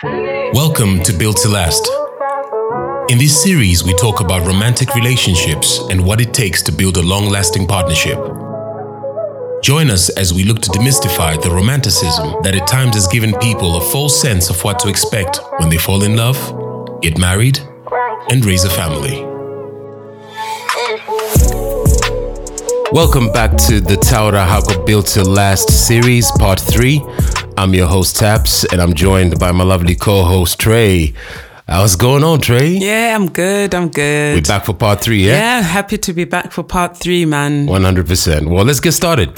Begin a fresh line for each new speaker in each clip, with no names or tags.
Welcome to Built to Last. In this series, we talk about romantic relationships and what it takes to build a long lasting partnership. Join us as we look to demystify the romanticism that at times has given people a false sense of what to expect when they fall in love, get married, and raise a family. Welcome back to the Taura Hako Built to Last series, part three. I'm your host, Taps, and I'm joined by my lovely co host, Trey. How's it going on, Trey?
Yeah, I'm good. I'm good.
We're back for part three, yeah?
Yeah, happy to be back for part three, man.
100%. Well, let's get started.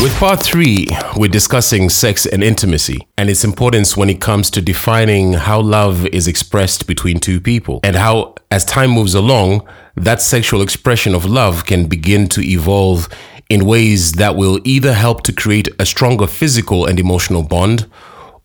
With part three, we're discussing sex and intimacy and its importance when it comes to defining how love is expressed between two people and how, as time moves along, that sexual expression of love can begin to evolve in ways that will either help to create a stronger physical and emotional bond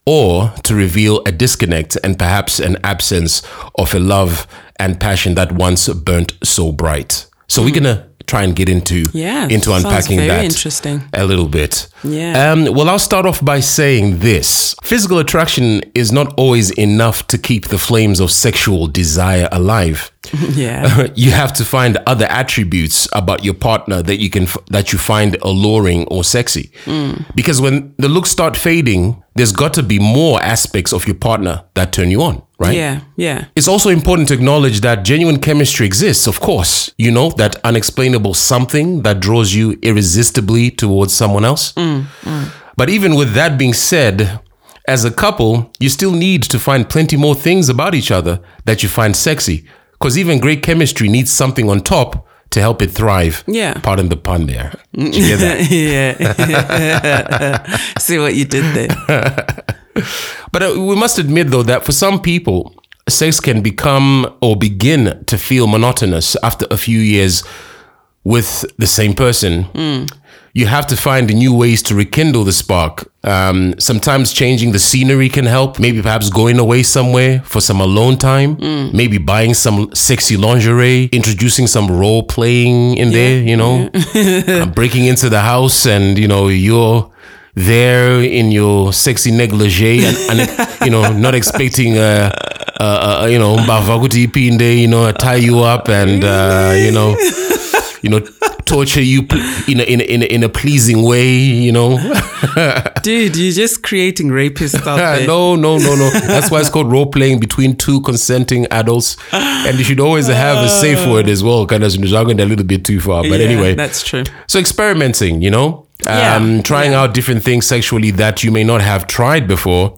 or to reveal a disconnect and perhaps an absence of a love and passion that once burnt so bright. So we're gonna try and get into
Yeah,
into unpacking
very
that
interesting.
a little bit.
Yeah.
Um, well, I'll start off by saying this: physical attraction is not always enough to keep the flames of sexual desire alive.
Yeah.
you have to find other attributes about your partner that you can f- that you find alluring or sexy. Because when the looks start fading, there's got to be more aspects of your partner that turn you on, right?
yeah. Yeah.
It's also important to acknowledge that genuine chemistry exists, of course. You know, that unexplainable something that draws you irresistibly towards someone else. Mm, mm. But even with that being said, as a couple, you still need to find plenty more things about each other that you find sexy. Because even great chemistry needs something on top to help it thrive.
Yeah.
Pardon the pun there. Did you hear that?
yeah. See what you did there.
But uh, we must admit, though, that for some people, sex can become or begin to feel monotonous after a few years with the same person. You have to find new ways to rekindle the spark. Um, sometimes changing the scenery can help. Maybe perhaps going away somewhere for some alone time. Maybe buying some sexy lingerie, introducing some role playing in there, you know, uh, breaking into the house and, you know, you're there in your sexy negligee and, and you know, not expecting, uh, uh, uh, you know, mbavakuti ipinde, you know, tie you up and, uh, you know, you know, torture you in a, in a, in a, in a pleasing way, you know.
Dude, you're just creating rapist stuff there.
no, no, no, no. That's why it's called role playing between two consenting adults, and you should always have a safe word as well. Kind of going a little bit too far, but
Yeah,
anyway,
That's true.
so experimenting, you know,
Yeah,
um, trying out different things sexually that you may not have tried before,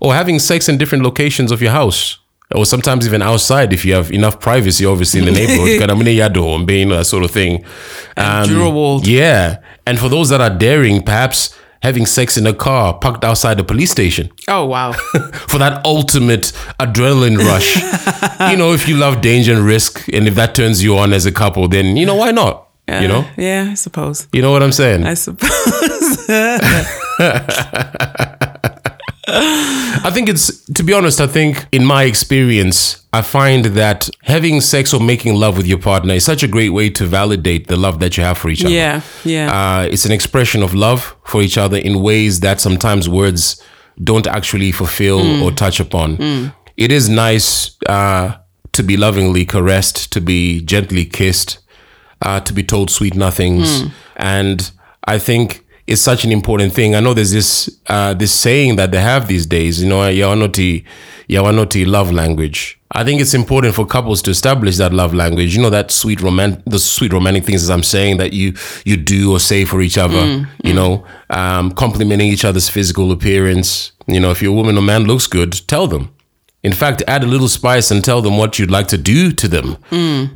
or having sex in different locations of your house. Or sometimes even outside if you have enough privacy, obviously in the neighborhood, kind of mini yado and being that sort of thing. Um,
Durowald.
Yeah, and for those that are daring, perhaps having sex in a car parked outside a police station
Oh, wow.
for that ultimate adrenaline rush. you know, if you love danger and risk, and if that turns you on as a couple, then you know why not? You know,
Yeah, I suppose.
you know what I'm saying.
I suppose.
I think it's, to be honest, I think in my experience, I find that having sex or making love with your partner is such a great way to validate the love that you have for each other.
yeah. Yeah.
Uh, it's an expression of love for each other in ways that sometimes words don't actually fulfill or touch upon. It is nice uh, to be lovingly caressed, to be gently kissed, uh, to be told sweet nothings, and I think it's such an important thing. I know there's this uh, this saying that they have these days. You know, yawanoti yawanoti love language. I think it's important for couples to establish that love language. You know that sweet romantic, the sweet romantic things as I'm saying that you you do or say for each other. You know, um, complimenting each other's physical appearance. You know, if your woman or man looks good, tell them. In fact, add a little spice and tell them what you'd like to do to them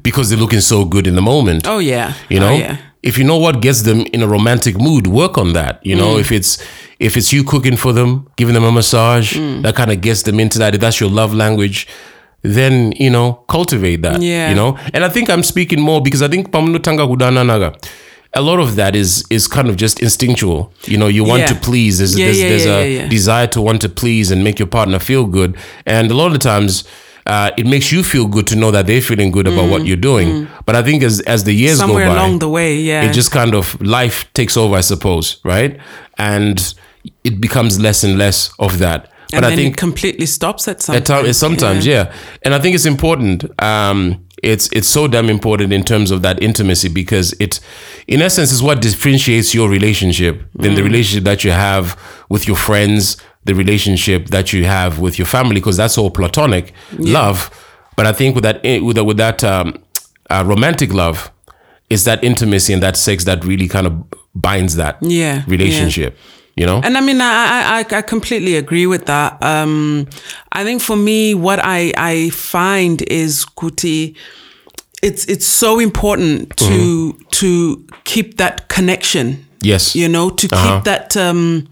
because they're looking so good in the moment.
oh, yeah.
You know,
Oh, yeah.
if you know what gets them in a romantic mood, work on that. You
Mm.
know, if it's if it's you cooking for them, giving them a massage,
Mm.
that kind of gets them into that. If that's your love language, then you know, cultivate that.
Yeah.
You know, and I think I'm speaking more because I think pamnutanga kudananaga. A lot of that is is kind of just instinctual. You know, you want
Yeah.
to please. There's,
Yeah,
there's,
yeah,
there's
yeah,
a
yeah, yeah.
desire to want to please and make your partner feel good. And a lot of the times, uh, it makes you feel good to know that they're feeling good about what you're doing. But I think as as the years
Mm, Somewhere
go by,
along the way, yeah.
it just kind of life takes over, I suppose, right? And it becomes less and less of that.
And
I think
it completely stops at some
at times,
point.
sometimes, yeah. And I think it's important. Um, it's it's so damn important in terms of that intimacy because it, in essence, is what differentiates your relationship than
Mm.
the relationship that you have with your friends, the relationship that you have with your family, because that's all platonic love. But I think with that with that, with that um, uh, romantic love, it's that intimacy and that sex that really kind of binds that
Yeah, yeah.
You know,
And I mean, I, I, I- completely agree with that. Um, I think for me, what I, I find is Kuti, it's it's so important to
Mm-hmm.
to keep that connection.
Yes.
you know, to keep
Uh-huh.
that. Um,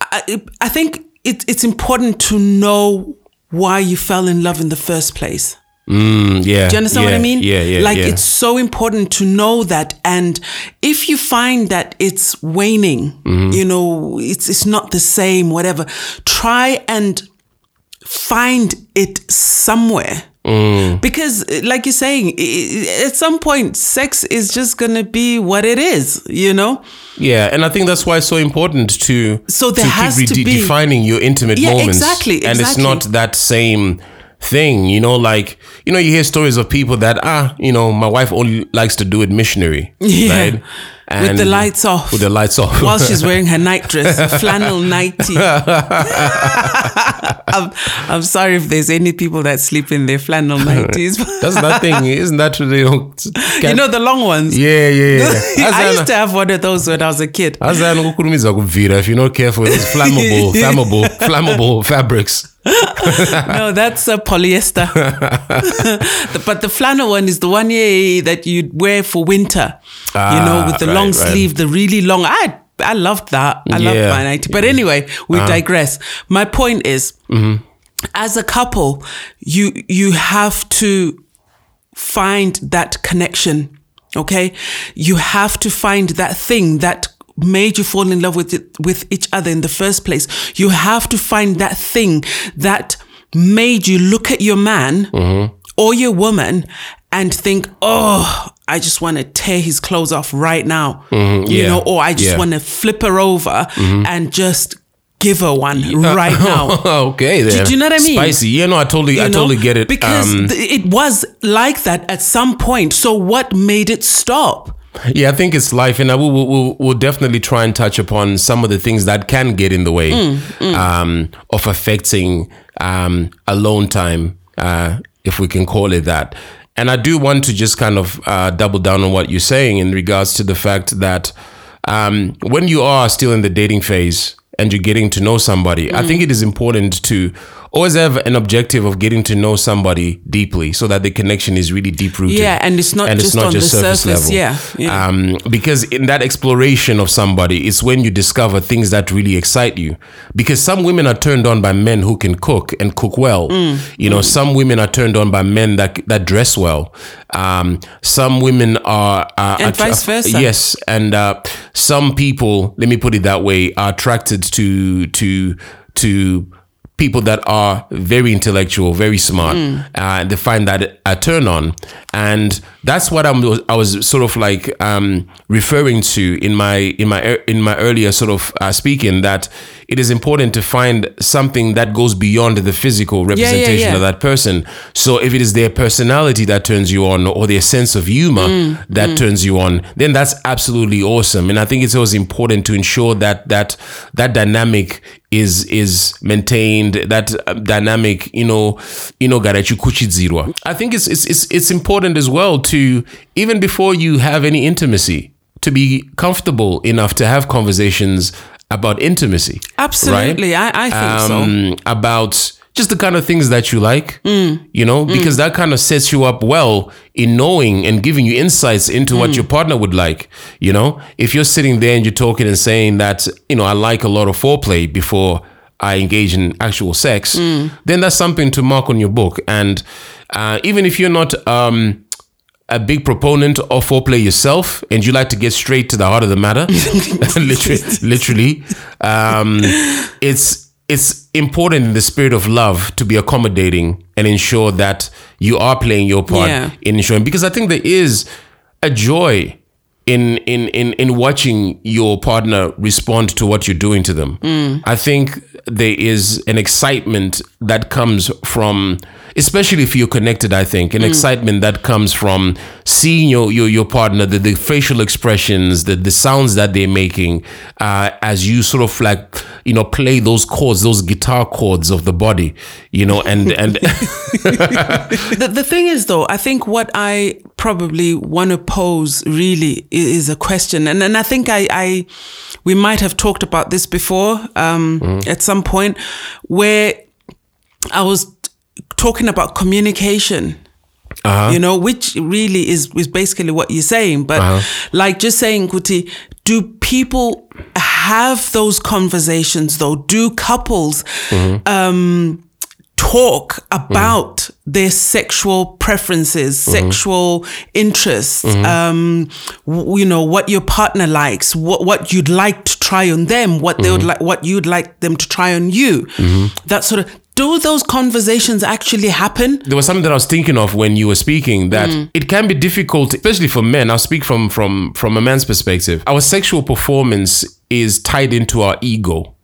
I, I think it, it's important to know why you fell in love in the first place.
Mm, yeah.
Do you understand what I mean?
Yeah, yeah.
Like
yeah.
it's so important to know that, and if you find that it's waning,
Mm-hmm.
you know, it's it's not the same, whatever. Try and find it somewhere.
Mm.
Because, like you're saying, at some point, sex is just gonna be what it is, you know.
Yeah, and I think that's why it's so important to
So there
to
has
keep
to be-
defining your intimate
Yeah,
moments.
exactly,
And it's not that same thing, you know, like you know, you hear stories of people that ah, you know, my wife only likes to do it missionary.
Yeah.
Right?
With the lights off.
With the lights off.
while she's wearing her nightdress, flannel nightie. I'm, I'm sorry if there's any people that sleep in their flannel nighties.
That's that thing, isn't that you know,
you know the long ones.
Yeah, yeah, yeah.
I used to have one of those when I was a kid.
Azana ngokukhulumiza kubvira if you're not careful it's flammable flammable flammable fabrics
No, that's a polyester. But the flannel one is the one yeah, that you wear for winter. you know,
Ah,
with the
right,
long
right.
sleeve, the really long. I I loved that. I loved my nightie. But anyway, we
Uh-huh.
digress. My point is,
Mm-hmm.
as a couple, you you have to find that connection. Okay, you have to find that thing that made you fall in love with it, with each other in the first place. You have to find that thing that made you look at your man mm-hmm. or your woman and think, "Oh, I just want to tear his clothes off right now," mm-hmm. you
yeah,
know, or I just
yeah.
want to flip her over mm-hmm. and just give her one uh, right now.
okay then.
do you know what I mean?
spicy yeah no I totally I
know?
totally get it
Because
Um,
th- it was like that at some point. So what made it stop?
Yeah, I think it's life, and I will, will, will, definitely try and touch upon some of the things that can get in the way Um, of affecting um, alone time, uh, if we can call it that. And I do want to just kind of uh, double down on what you're saying in regards to the fact that um, when you are still in the dating phase and you're getting to know somebody, I think it is important to always have an objective of getting to know somebody deeply so that the connection is really deep rooted.
Yeah, and it's not just on the surface, yeah, yeah.
Um, because in that exploration of somebody, it's when you discover things that really excite you. Because some women are turned on by men who can cook and cook well.
Mm,
You know, some women are turned on by men that that dress well. Um, some women are, uh,
And vice versa.
Yes, and uh, some people, let me put it that way, are attracted to to to people that are very intellectual, very smart.
Mm.
Uh, they find that a turn on, and that's what I'm. I was sort of like um, referring to in my in my in my earlier sort of uh, speaking that it is important to find something that goes beyond the physical representation
yeah.
of that person. So if it is their personality that turns you on, or their sense of humor
Mm,
that turns you on, then that's absolutely awesome. And I think it's always important to ensure that that that dynamic is is maintained. That uh, dynamic, you know, you know, kuchidzirwa. I think it's it's it's it's important as well to even before you have any intimacy to be comfortable enough to have conversations about intimacy.
Absolutely,
right?
I, I think so.
um, about just the kind of things that you like,
Mm.
you know, because that kind of sets you up well in knowing and giving you insights into
Mm.
what your partner would like. You know, if you're sitting there and you're talking and saying that, you know, I like a lot of foreplay before I engage in actual sex,
Mm.
then that's something to mark on your book. And uh, even if you're not, um, a big proponent of foreplay yourself and you like to get straight to the heart of the matter literally literally um, it's it's important in the spirit of love to be accommodating and ensure that you are playing your part
Yeah.
in ensuring because i think there is a joy in in in in watching your partner respond to what you're doing to them mm. i think there is an excitement that comes from, especially if you're connected, I think, an excitement that comes from seeing your your, your partner, the, the facial expressions, the, the sounds that they're making, uh, as you sort of like, you know, play those chords, those guitar chords of the body, you know, and, and
the, the thing is though i think what i probably want to pose really is a question. And, and i think I, I we might have talked about this before um, at some point where i was talking about communication uh-huh. you know which really is is basically what you're saying but uh-huh. like just saying kuti do people have those conversations though? Do couples mm-hmm. um talk about their sexual preferences, mm-hmm. sexual interests, mm-hmm. um, w- you know, what your partner likes, what, what you'd like to try on them, what they would like, what you'd like them to try on you. That sort of, do those conversations actually happen?
there was something that I was thinking of when you were speaking that mm. it can be difficult, especially for men. I'll speak from from from a man's perspective. Our sexual performance is tied into our ego,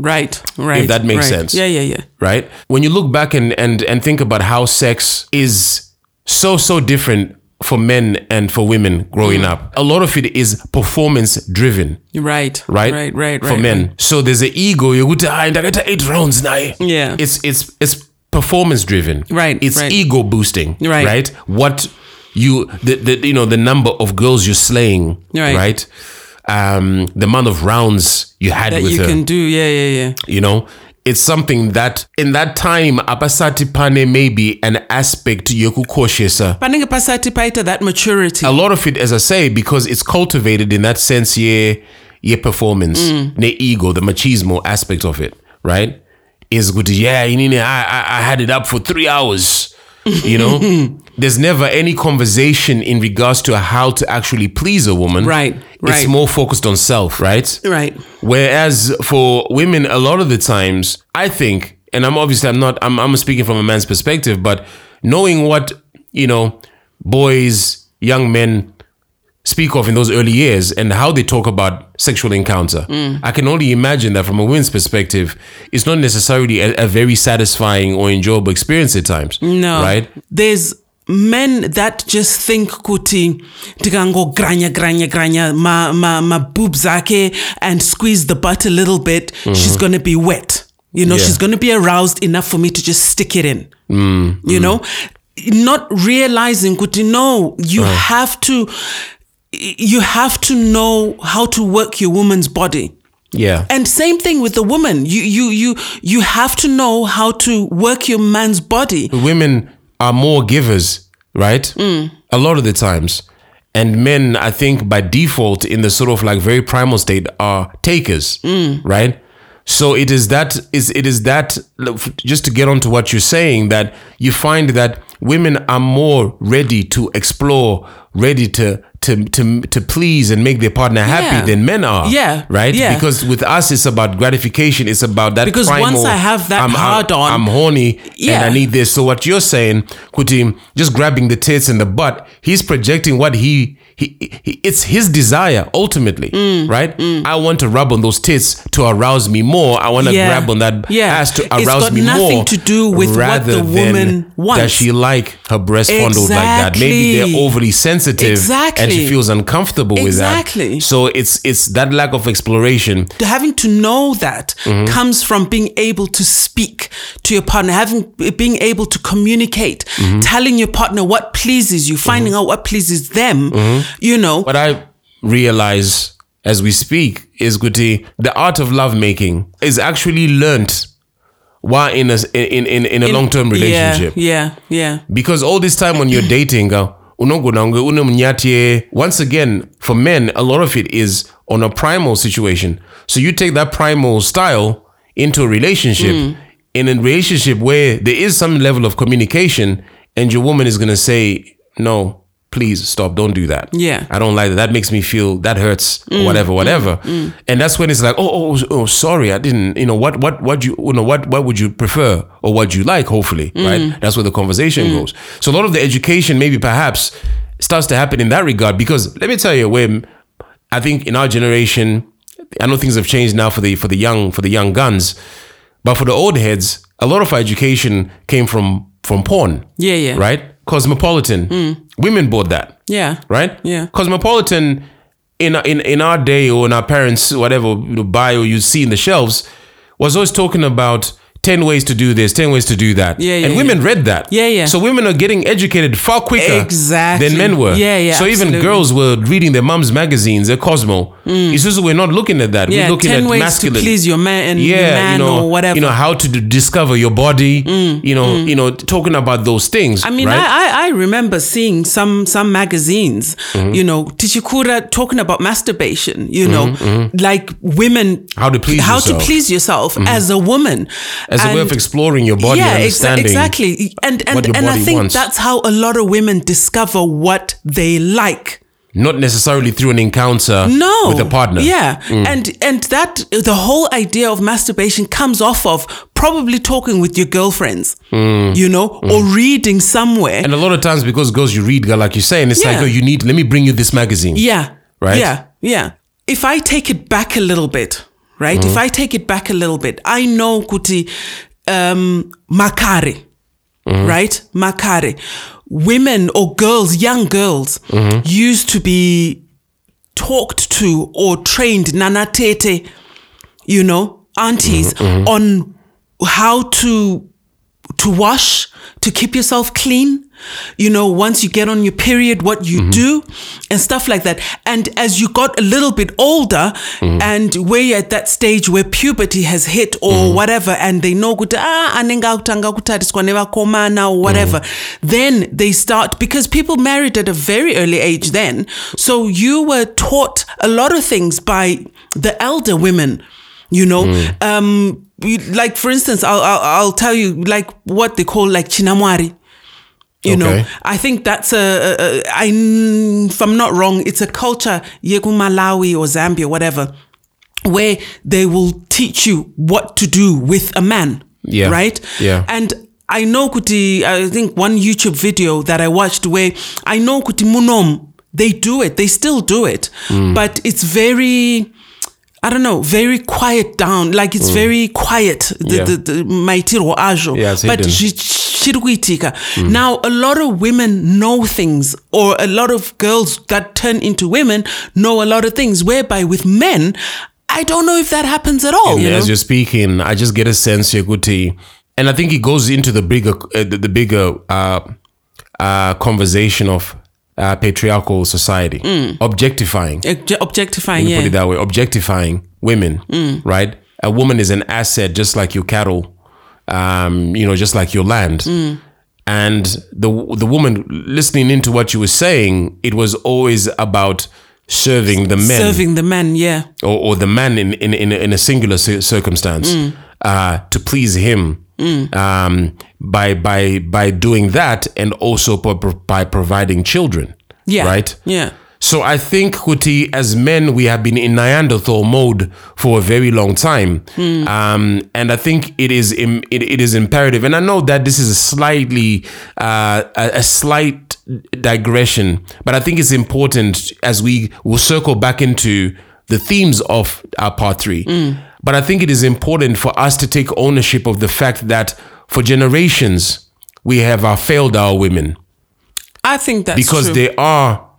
Right, right.
If that makes
right.
sense.
Yeah, yeah, yeah.
right? When you look back and and and think about how sex is so so different for men and for women growing up, a lot of it is performance driven.
Right,
Right,
right, right, right.
For men,
right.
so there's an ego. You go to "Ah, ndakata eight rounds now.
Yeah.
it's it's it's performance driven.
Right,
it's
right.
ego boosting.
Right.
right. What you the, the you know the number of girls you're slaying.
Right.
right. Um, the amount of rounds you had
That
with
you
her
can do, yeah, yeah, yeah.
you know it's something that in that time apasati pane maybe an aspect yokukoshesa.
Panenge pasati paita that maturity.
a lot of it as i say because it's cultivated in that sense yeah yeah performance mm. ne ego the machismo aspect of it right? Is good yeah know, I, I i had it up for three hours you know there's never any conversation in regards to how to actually please a woman
Right, Right.
it's more focused on self right
Right.
Whereas for women, a lot of the times, I think, and I'm obviously I'm not I'm I'm speaking from a man's perspective, but knowing what you know, boys, young men speak of in those early years and how they talk about sexual encounter, mm. I can only imagine that from a woman's perspective, it's not necessarily a, a very satisfying or enjoyable experience at times.
No.
right?
There's men that just think kuti ndikango granya granya granya ma ma ma boobs zake and squeeze the butt a little bit she's mm-hmm. going to be wet you know
Yeah.
she's going to be aroused enough for me to just stick it in mm-hmm. you know not realizing kuti no you uh. have to you have to know how to work your woman's body
Yeah.
and same thing with the woman. You you you you have to know how to work your man's body.
women are more givers, right? Mm. A lot of the times. And men, I think by default, in the sort of like very primal state, are takers, mm. right? So it is that is it is that just to get on to what you're saying that you find that women are more ready to explore, ready to to to to please and make their partner happy
Yeah.
than men are.
Yeah,
right.
yeah.
Because with us, it's about gratification. It's about that.
Because
primal,
once I have that
I'm,
hard on-
I'm horny and I need this. So what you're saying, Kutim, just grabbing the tits and the butt, he's projecting what he, he, he it's his desire ultimately,
Mm,
right? I want to rub on those tits to arouse me more. I want to
Yeah.
grab on that
Yeah.
ass to
It's
arouse
got
me
nothing
more.
to do with what the woman wants.
Does she like her breast fondled like that? Maybe they're overly sensitive and she feels uncomfortable with
Exactly.
that. So it's it's that lack of exploration.
Having to know that
Mm-hmm.
comes from being able to speak to your partner, having being able to communicate,
Mm-hmm.
telling your partner what pleases you, finding out what pleases them.
Mm-hmm.
You know,
What I realize as we speak is Guti, the art of lovemaking is actually learnt while in a in in, in a long term relationship.
Yeah, yeah, yeah.
Because all this time when you're dating, unomnyatie, once again, for men, a lot of it is on a primal situation. So you take that primal style into a relationship,
Hmm.
in a relationship where there is some level of communication, and your woman is going to say, no, please stop, don't do that.
Yeah.
I don't like that. That makes me feel, that hurts, or whatever, mm, whatever. Mm, and that's when it's like, oh, oh, oh, oh, sorry, I didn't, you know, what, what, what you, you know, what, what would you prefer or what you like, hopefully, right? That's where the conversation goes. So a lot of the education, maybe perhaps, starts to happen in that regard because let me tell you, when I think in our generation, I know things have changed now for the for the young for the young guns. But for the old heads, a lot of our education came from from porn.
Yeah, yeah.
Right? Cosmopolitan. Women bought that.
Yeah.
Right?
Yeah.
Cosmopolitan in in in our day or in our parents whatever you know, buy or you see in the shelves was always talking about 10 ways to do this, 10 ways to do that.
Yeah, yeah,
and women read that.
Yeah, yeah.
So women are getting educated far quicker
Exactly.
than men were.
Yeah, yeah,
So even girls were reading their mom's magazines, their Cosmo. It's just we're not looking at that.
Mm. Yeah,
we're looking
10
at
ways
masculine.
to please your man,
yeah,
your man
you know,
or whatever. Mm,
You know how to d- discover your body. you know, you know, talking about those things.
I mean,
right?
I, I I remember seeing some some magazines,
Mm-hmm.
you know, Tichikura talking about masturbation, you know, like women
Mm-hmm, How to please
how
yourself. Mm-hmm.
to please yourself as a woman,
as a way of
And-
exploring your body,
yeah, exa-
understanding.
exactly, and and and I think
wants.
that's how a lot of women discover what they like.
Not necessarily through an encounter
No,
with a partner.
Yeah, mm. and and that the whole idea of masturbation comes off of probably talking with your girlfriends, mm. you know, mm. or reading somewhere.
And a lot of times, because girls, you read, like you say, and it's like, oh, you need, let me bring you this magazine.
Yeah.
Right?
Yeah. Yeah. If I take it back a little bit, right?
Mm-hmm.
If I take it back a little bit, I know kuti um makare.
Mm-hmm.
Right? Makare. Women or girls, young girls,
Mm-hmm.
used to be talked to or trained nana nanatete, you know, aunties
Mm-hmm,
on how to to wash, to keep yourself clean. You know, once you get on your period, what you
Mm-hmm.
do and stuff like that. And as you got a little bit older
Mm-hmm.
and where you're at that stage where puberty has hit or
Mm-hmm.
whatever, and they know kuti, ah, anenga kutanga kutariswa nevakomana or whatever,
Mm-hmm.
then they start because people married at a very early age then. So you were taught a lot of things by the elder women you know
Mm.
um like for instance I'll, I'll i'll tell you like what they call like chinamwari you know i think that's a, a, a I, if i'm not wrong it's a culture yeku malawi or zambia whatever where they will teach you what to do with a man
Yeah.
right
Yeah.
and i know kuti i think one youtube video that i watched where i know kuti munom they do it they still do it
Mm.
but it's very I don't know, very quiet down. Like it's very quiet. The
Mm. Yeah.
the, the maitiro ajo.
Yeah,
but
hidden.
Shirikuitika. Now a lot of women know things, or a lot of girls that turn into women know a lot of things. Whereby with men, I don't know if that happens at all.
And
you know?
as you're speaking, I just get a sense, Yakuti, and I think it goes into the bigger, uh, the, the bigger uh, uh, conversation of uh, patriarchal society, objectifying.
Obje- objectifying. Mm. Yeah.
put it that way, objectifying women, right? A woman is an asset, just like your cattle, um, you know, just like your land.
Mm.
And the the woman listening into what you were saying, it was always about serving the men
Serving the men. Yeah.
or, or the man in in in a, in a singular circumstance
Mm.
uh, to please him um, by by by doing that and also pro- by providing children.
Yeah.
Right.
Yeah.
So I think Kuti, as men, we have been in Neanderthal mode for a very long time, um, and I think it is Im- it, it is imperative. And I know that this is a slightly uh, a, a slight digression, but I think it's important as we will circle back into the themes of our part three. But I think it is important for us to take ownership of the fact that for generations we have uh, failed our women
I think that's
because
true.
they are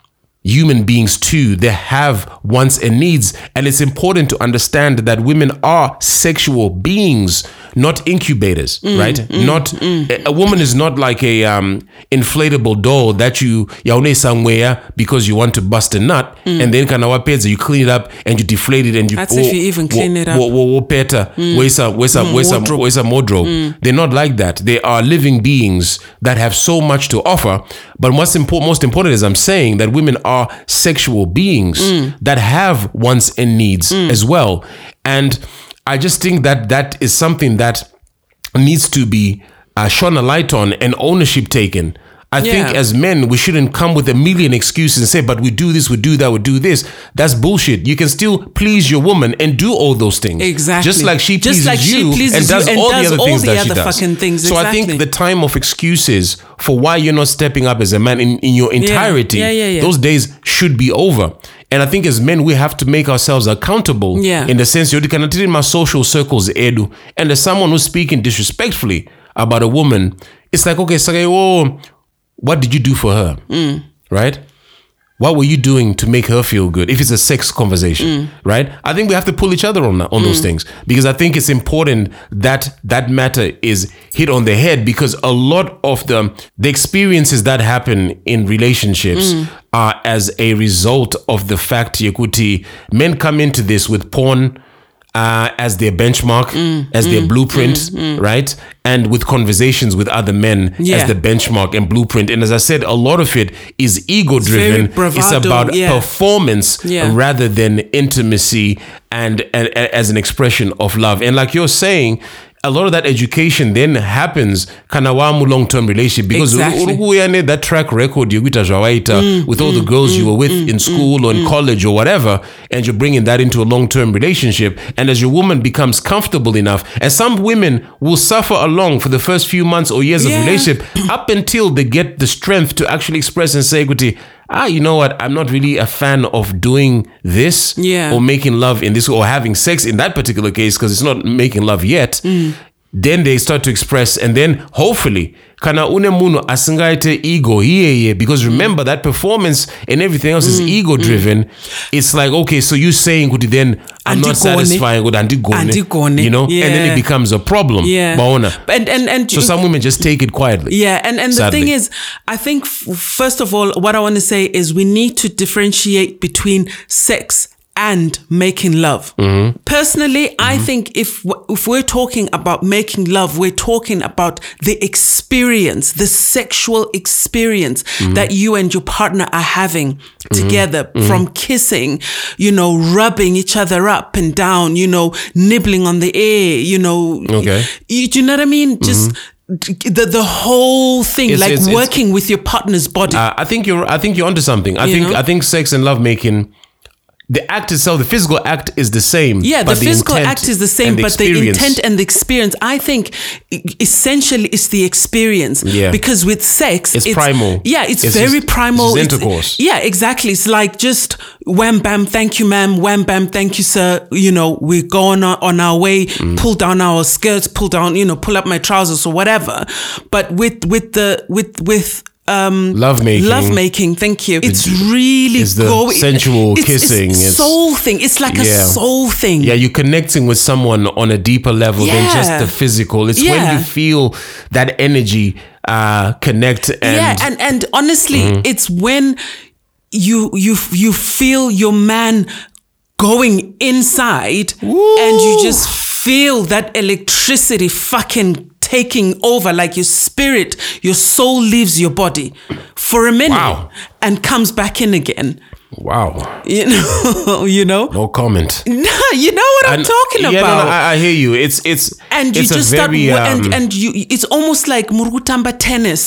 human beings too. They have wants and needs. And it's important to understand that women are sexual beings, not incubators,
Mm,
right? Mm, mm, not mm. A, a woman is not like a um, inflatable doll that you yaune somewhere because you want to bust a nut and then kana wapedza you clean it up and you deflate it and you
Mm. That's if you even clean it up.
wo- wo- wo- peta, wesa wesa wesa
wardrobe.
wesa wardrobe. They're not like that. They are living beings that have so much to offer. But what's important, most important is I'm saying that women are sexual beings that have wants and needs as well. And I just think that that is something that needs to be uh, shone a light on and ownership taken. I think as men, we shouldn't come with a million excuses and say, but we do this, we do that, we do this. That's bullshit. You can still please your woman and do all those things.
Exactly.
Just like she pleases
like she
you
pleases
and
you
does
and
all
does
the other
all
things
the
that she
other
does.
fucking things,
So I think the time of excuses for why you're not stepping up as a man in, in your entirety,
Yeah, yeah, yeah.
those days should be over. And I think as men, we have to make ourselves accountable
Yeah.
in the sense you can in my social circles, Edu, and there's someone who's speaking disrespectfully about a woman. It's like, okay, so oh, what did you do for her? Mm. Right? What were you doing to make her feel good? If it's a sex conversation, mm. right? I think we have to pull each other on that, on those mm. things because I think it's important that that matter is hit on the head because a lot of the the experiences that happen in relationships mm. are as a result of the fact Yakuti men come into this with porn uh, as their benchmark, mm, as their mm, blueprint, mm, right? And with conversations with other men
Yeah.
as the benchmark and blueprint. And as I said, a lot of it is ego driven. It's
bravado,
about
yeah.
performance
Yeah.
rather than intimacy and, and, and as an expression of love. And like you're saying, a lot of that education then happens kana wamu long term relationship because
Exactly.
that track record yokuita zvawaita mm, with all the mm, girls you mm, were with in school or in college or whatever and you're bringing that into a long term relationship and as your woman becomes comfortable enough and some women will suffer along for the first few months or years
Yeah.
of relationship up until they get the strength to actually express and say "Kuti, ah you know what i'm not really a fan of doing this
Yeah.
or making love in this or having sex in that particular case because it's not making love yet then they start to express and then hopefully kana une munhu asingaite ego iyeye because remember that performance and everything else is mm, ego driven mm. it's like okay so you saying kuti then i'm not satisfying kuti andigone you know? And then it becomes a problem.
Yeah.
baona.
And and and
so some women just take it quietly.
Yeah, and and the thing is, I think f- first of all, what I want to say is we need to differentiate between sex and making love.
Mm-hmm.
Personally, I think if if we're talking about making love, we're talking about the experience, the sexual experience
Mm-hmm.
that you and your partner are having together from kissing, you know, rubbing each other up and down, you know, nibbling on the air, you know,
Okay.
you, do you know what I mean? Just the the whole thing,
It's-
like
it's- it's-
working with your partner's body.
Uh, I think you're. I think you're onto something. I
You
think.
know?
I think sex and lovemaking, the act itself, the physical act is the same.
yeah, the physical act is the same,
and
but the intent and the experience, I think, essentially, is the experience.
Yeah.
Because with sex,
It's primal.
Yeah, it's,
It's
very
just-
primal.
it's just
It's-
intercourse.
yeah, exactly. It's like just wham bam, thank you, ma'am. Wham bam, thank you, sir. You know, we go on our, on our way.
Mm.
Pull down our skirts. Pull down. You know, pull up my trousers or whatever. But with with the with with um
Lovemaking.
lovemaking thank you it's really
is the
going
sensual
it's,
kissing,
it's,
it's-
soul thing it's like
Yeah.
a soul thing
Yeah, you're connecting with someone on a deeper level than just the physical. It's when you feel that energy uh, connect and, Mm-hmm.
yeah and and honestly it's when you you you feel your man going inside and you just feel that electricity fucking taking over like your spirit your soul leaves your body for a minute
Wow.
and comes back in again
wow,
you know you know
no comment.
no you know what i'm talking
yeah,
about
no, no, I, I hear you. It's it's
and you
it's a
just start
very, um,
and and you it's almost like murugutamba tennis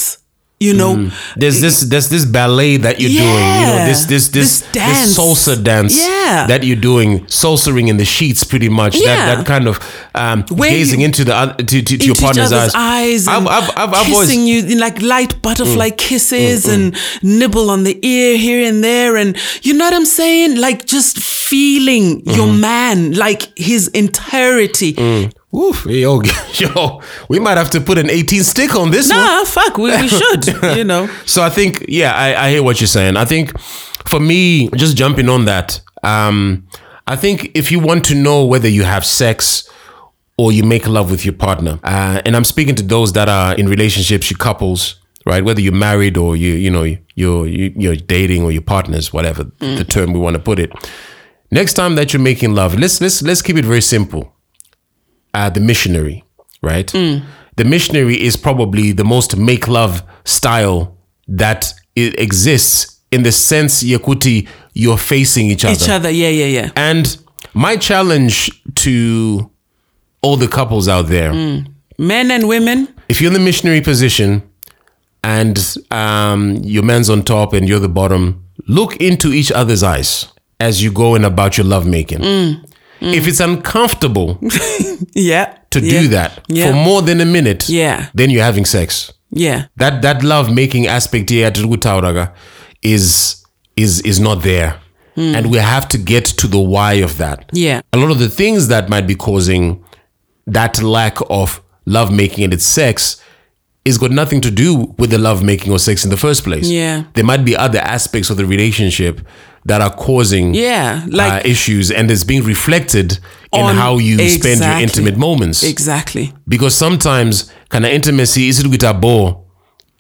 you know
there's this there's this ballet that you're doing you know this this this
This dance.
salsa dance
Yeah.
That you're doing salsering in the sheets pretty much
Yeah.
that that kind of um
Where
gazing
you-
into the oth- to, to, to your partner's eyes,
eyes
I've, I've, I've, I've
kissing
always Mm.
you in like light butterfly kisses and nibble on the ear here and there and you know what I'm saying like just feeling your
Mm-hmm.
man like his entirety
Oof, yo, yo, we might have to put an 18 stick on this one.
nah fuck we, we should you know
So I think, yeah, I, I hear what you're saying. I think for me, just jumping on that, um, I think if you want to know whether you have sex or you make love with your partner, uh, and I'm speaking to those that are in relationships, you couples, right? Whether you're married or you, you know, you're you, you're dating or your partners, whatever the term we want to put it. Next time that you're making love, let's let's let's keep it very simple. Uh, the missionary, right? The missionary is probably the most make love style that it exists in the sense Yakuti you're facing each other.
each other yeah yeah yeah
And my challenge to all the couples out there, mm.
men and women
if you're in the missionary position and um, your man's on top and you're the bottom, look into each other's eyes as you go in about your lovemaking. Mm. Mm. If it's uncomfortable
yeah
to
yeah.
do that
yeah.
for more than a minute,
Yeah.
then you're having sex.
yeah
That that love making aspect here at Rugutauraga is is is not there. and we have to get to the why of that.
Yeah.
A lot of the things that might be causing that lack of love making and its sex is got nothing to do with the love making or sex in the first place.
Yeah.
There might be other aspects of the relationship that are causing
Yeah, like-
uh, issues and it's being reflected in how you spend your intimate moments.
Exactly.
Because sometimes kind of intimacy is it with a bore.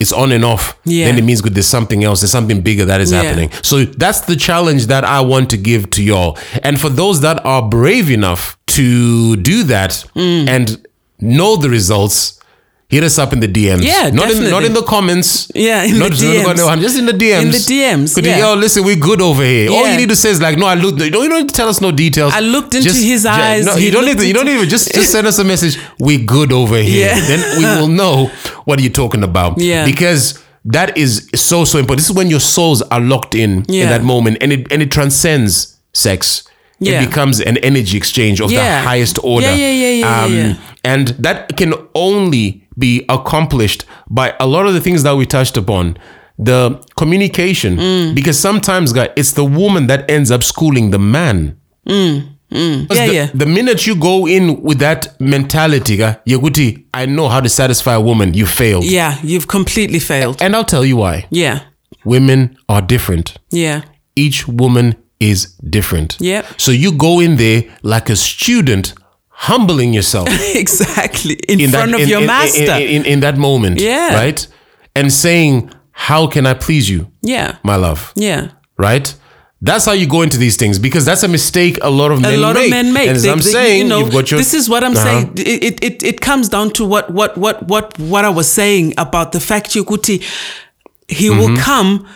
It's on and off.
Yeah.
Then it means good. There's something else. There's something bigger that is
Yeah.
happening. So that's the challenge that I want to give to y'all. And for those that are brave enough to do that
Mm.
and know the results, hit us up in the DMs.
Yeah,
not in not in the comments.
Yeah, in
not,
the
not-
DMs.
just in the DMs.
In the DMs,
Could
yeah.
you, yo, listen, we're good over here. All you need to say is like, no, I looked. You don't, you don't need to tell us no details.
I looked into his eyes,
No, you don't need. To, you don't even just just send us a message. We're good over here.
Yeah.
Then we will know what you're talking about.
Yeah.
Because that is so so important. This is when your souls are locked in in that moment, and it and it transcends sex.
Yeah.
It becomes an energy exchange of
Yeah.
the highest order. Um,
Yeah, yeah, yeah, yeah, yeah, yeah.
And that can only be accomplished by a lot of the things that we touched upon. The communication,
Mm.
because sometimes, guys, it's the woman that ends up schooling the man. Because
Mm. Yeah,
the,
yeah.
the minute you go in with that mentality, Yaguti, I know how to satisfy a woman, you failed.
Yeah, you've completely failed.
And I'll tell you why.
Yeah.
Women are different.
Yeah.
Each woman is different.
Yeah.
So you go in there like a student, humbling yourself
Exactly. In,
in
front
that,
of
in,
your
in-
master.
In, in, that moment.
Yeah.
Right? And saying, How can I please you,
yeah.
my love?
Yeah.
Right? That's how you go into these things because that's a mistake a lot of men, a
lot
make.
of men make.
And as
They-
I'm
they-
saying,
you know,
you've got your.
this is what I'm
Uh-huh.
saying. It, it it it comes down to what what what what what I was saying about the fact Yukuti, he
Mm-hmm.
will come,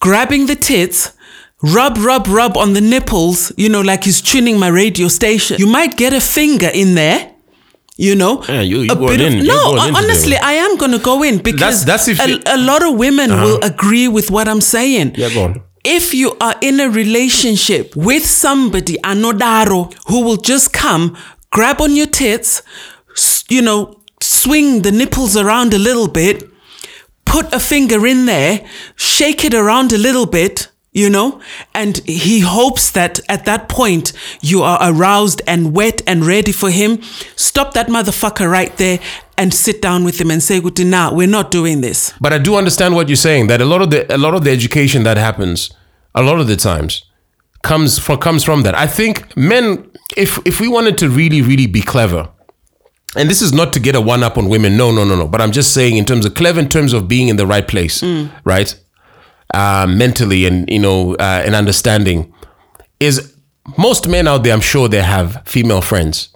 grabbing the tits. Rub, rub, rub on the nipples, you know, like he's tuning my radio station. You might get a finger in there, you know.
Yeah, you- you
a bit
in.
Of, no,
uh,
honestly,
them.
I am going to go in because
that's if
a,
you-
a lot of women uh-huh. will agree with what I'm saying
Yeah, go on.
if you are in a relationship with somebody anodaro who will just come grab on your tits you know swing the nipples around a little bit put a finger in there shake it around a little bit you know and he hopes that at that point you are aroused and wet and ready for him stop that motherfucker right there and sit down with him and say good nah we're not doing this
But I do understand what you're saying. That a lot of the a lot of the education that happens, a lot of the times, comes from comes from that. I think men, if if we wanted to really really be clever, and this is not to get a one up on women. No, no, no, no. But I'm just saying in terms of clever, in terms of being in the right place, mm. right, uh, mentally and you know uh, and understanding, is most men out there. I'm sure they have female friends.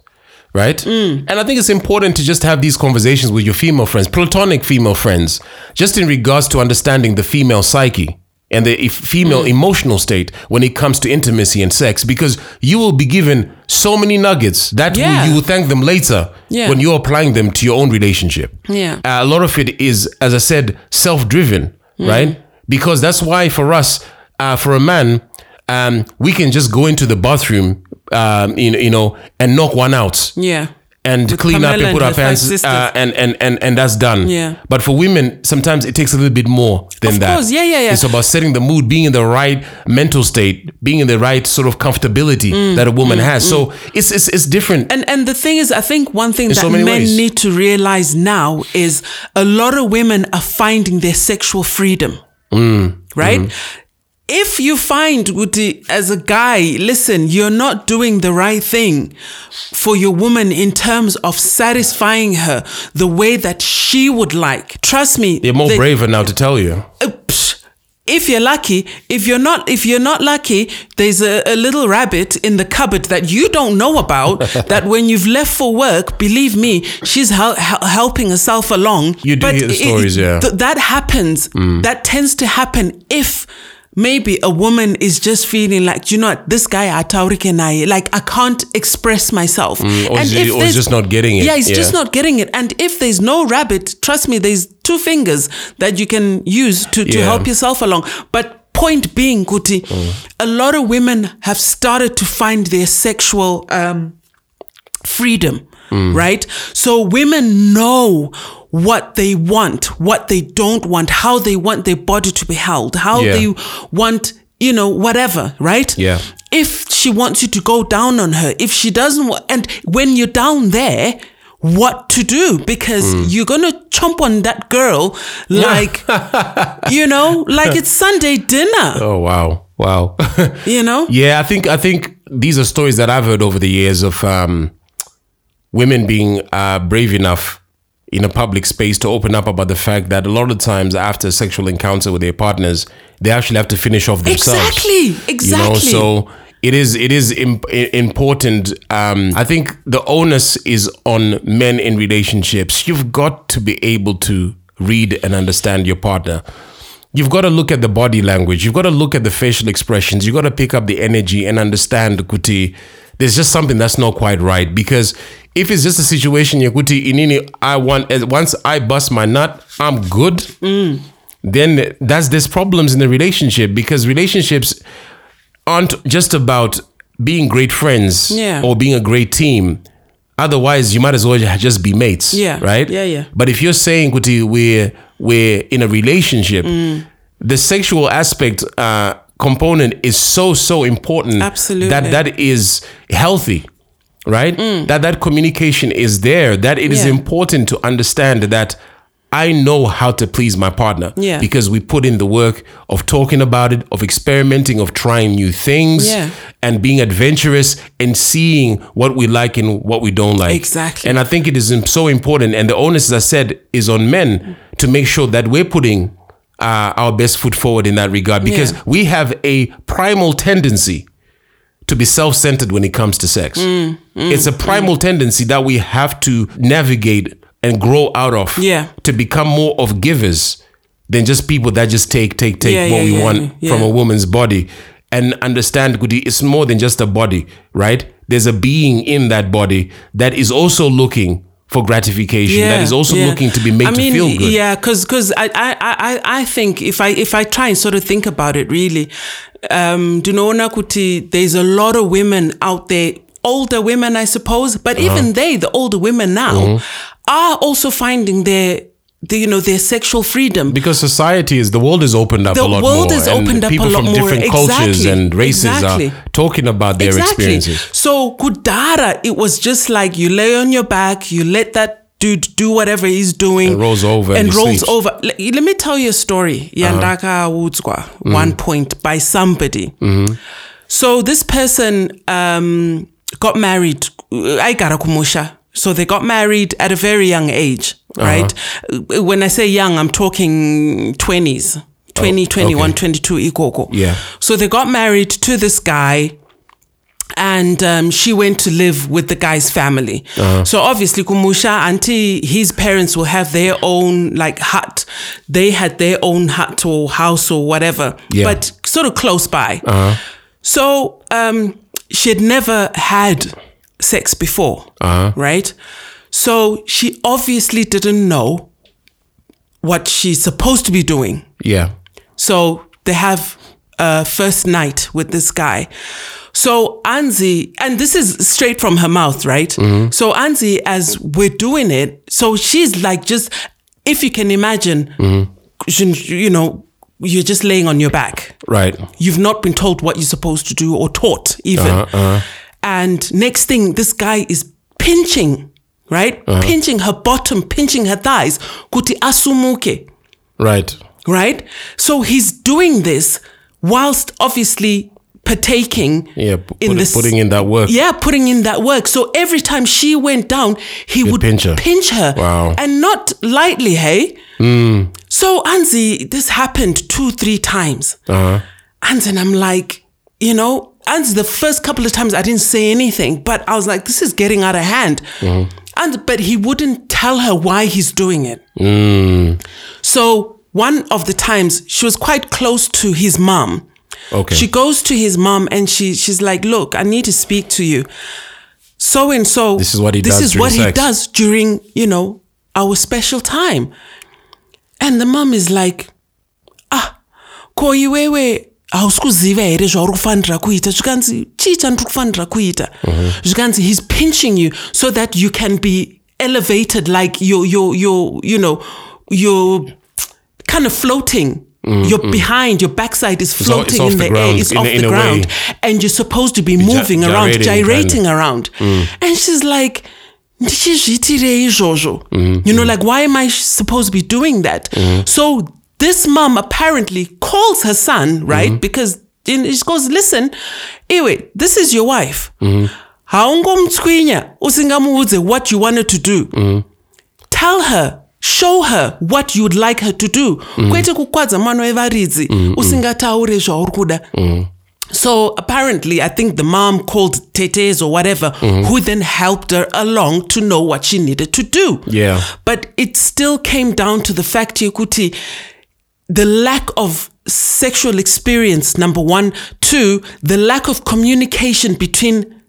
Right? And I think it's important to just have these conversations with your female friends, platonic female friends, just in regards to understanding the female psyche and the female emotional state when it comes to intimacy and sex, because you will be given so many nuggets that
Yeah.
will, you will thank them later
Yeah.
when you're applying them to your own relationship.
Yeah.
Uh, a lot of it is, as I said, self driven, right? Because that's why for us, uh, for a man, um, we can just go into the bathroom, um, you, know, you know, and knock one out
yeah
and
With
clean up and put
and
our pants uh, and, and and and that's done.
Yeah.
But for women, sometimes it takes a little bit more than
Of
that.
course, yeah, yeah, yeah.
It's about setting the mood, being in the right mental state, being in the right sort of comfortability
Mm,
that a woman has. So it's it's it's different.
And and the thing is, I think one thing
In
that
so
men
ways.
need to realize now is a lot of women are finding their sexual freedom.
Mm,
Right?
mm-hmm.
If you find Guti, as a guy, listen, you're not doing the right thing for your woman in terms of satisfying her the way that she would like. Trust me.
They're more
the-
braver now to tell you.
uh, if you're lucky, if you're not, if you're not lucky, there's a, a little rabbit in the cupboard that you don't know about. that when you've left for work, believe me, she's hel- hel- helping herself along.
You do hear the stories, yeah. Mm.
th- that happens. That tends to happen if. Maybe a woman is just feeling like, you know what, this guy ataurikenai, like I can't express myself.
Mm, or is
if
or he's just not getting it.
Yeah, he's just not getting it. And if there's no rabbit, trust me, there's two fingers that you can use to, to
Yeah.
help yourself along. But point being, Kuti, a lot of women have started to find their sexual um, freedom, right? So women know what they want, what they don't want, how they want their body to be held, how
Yeah.
they want you know, whatever, right?
Yeah.
If she wants you to go down on her, if she doesn't want, and when you're down there, what to do because
Hmm.
you're gonna chomp on that girl like you know like it's sunday dinner
Oh wow, wow.
you know
yeah, I think I think these are stories that I've heard over the years of um, women being uh, brave enough in a public space to open up about the fact that a lot of times after a sexual encounter with their partners, they actually have to finish off themselves.
exactly exactly
You know, so it is it is imp- important. Um, I think the onus is on men in relationships. You've got to be able to read and understand your partner. You've got to look at the body language. You've got to look at the facial expressions. You've got to pick up the energy and understand kuti. There's just something that's not quite right because if it's just a situation, Yakuti, inini, I want once I bust my nut, I'm good then that's there's problems in the relationship because relationships aren't just about being great friends
Yeah.
or being a great team. Otherwise, you might as well just be mates.
Yeah.
Right.
Yeah, yeah.
But if you're saying, Kuti, we're we're in a relationship,
Mm.
the sexual aspect uh, component is so so important.
Absolutely.
That that is healthy. Right. That that communication is there. That it is
Mm. Yeah.
important to understand that I know how to please my partner.
Yeah.
Because we put in the work of talking about it, of experimenting, of trying new things,
Yeah.
and being adventurous and seeing what we like and what we don't like.
Exactly.
And I think it is so important. And the onus, as I said, is on men to make sure that we're putting uh, our best foot forward in that regard because
Yeah.
we have a primal tendency to be self-centered when it comes to sex.
Mm,
it's a primal tendency that we have to navigate and grow out of
Yeah.
to become more of givers than just people that just take take take
Yeah,
what
yeah,
we want from a woman's body and understand it's more than just a body, right? There's a being in that body that is also looking for gratification, that is also
yeah.
looking to be made
I
to feel good.
Yeah, because because I, I I I think if I if I try and sort of think about it really, um, Dunona Kuti, there's a lot of women out there, older women, I suppose, but
Uh-huh.
even they, the older women now,
Mm-hmm.
are also finding their, the, you know, their sexual freedom.
Because society is the world is opened up
The
a lot
world
more.
is
and
opened up a
people
lot
from
more.
different cultures
Exactly.
and races
Exactly.
are talking about their experiences.
So Kudara, it was just like you lay on your back, you let that dude do whatever he's doing.
And rolls over
And,
and
rolls
sleeps.
over. Let, let me tell you a story. Uh-huh. Yandaka Woodswa, mm-hmm. one point by somebody. Mm-hmm. So this person um, got married. I got a kumusha. So they got married at a very young age, right? Uh, When I say young, I'm talking 20s. 20, 21,
okay.
22, ikoko.
Yeah.
So they got married to this guy and um, she went to live with the guy's family.
Uh-huh.
So obviously, Kumusha, auntie, his parents will have their own like hut. They had their own hut or house or whatever,
Yeah.
but sort of close by.
Uh-huh.
So um, she had never had sex before,
Uh-huh.
right? So she obviously didn't know what she's supposed to be doing.
Yeah.
So they have a first night with this guy. So Anzi, and this is straight from her mouth, right? Mm-hmm. So Anzi, as we're doing it, so she's like just, if you can imagine, mm-hmm. you you know, you're just laying on your back.
Right.
You've not been told what you're supposed to do or taught even. Uh-huh, uh-huh. And next thing, this guy is pinching, right? Uh-huh. Pinching her bottom, pinching her thighs. Kuti asumuke
Right.
right? So he's doing this whilst obviously partaking
Yeah.
in this
putting in that work.
Yeah, putting in that work. So every time she went down, he would
pinch her.
pinch her.
Wow.
And not lightly, hey? Mm. So Anzi, this happened two, three times.
Uh-huh.
And then I'm like, you know, and the first couple of times I didn't say anything, but I was like, this is getting out of hand. Mm-hmm. And but he wouldn't tell her why he's doing it. So one of the times she was quite close to his mom.
Okay.
She goes to his mom and she she's like, look, I need to speak to you. So and so.
This is what he
this
does
This
is
what he does during, you know, our special time. And the mom is like, ah, ko iwewe hausikuzziva here zvauri kufanira kuita zvikanzi chii chandiri kufanira kuita zvikanzi he's pinching you so that you can be elevated like you're, you're, you're you know you're kind of floating mm, You're mm. behind, your backside is floating
it's
in
the
the, air, it's
in
off
in
the
way.
ground, and you're supposed to be moving around,
gyrating,
gyrating mm. around. And she's like?
Mm-hmm.
you know, like, why am I supposed to be doing that? So this mom apparently calls her son, right?
Mm-hmm.
Because in, she goes, listen, anyway, this is your wife.
Mm-hmm.
Haungomtswinya usingamuudze what you wanted to do.
Mm-hmm.
Tell her, show her what you would like her to do. Kwete kukwadza mwana wevaridzi usingataure zvauri kuda. So apparently, I think the mom called Tetes or whatever, who then helped her along to know what she needed to do.
Yeah.
But it still came down to the fact, Yekuti, the lack of sexual experience, number one. Two, the lack of communication between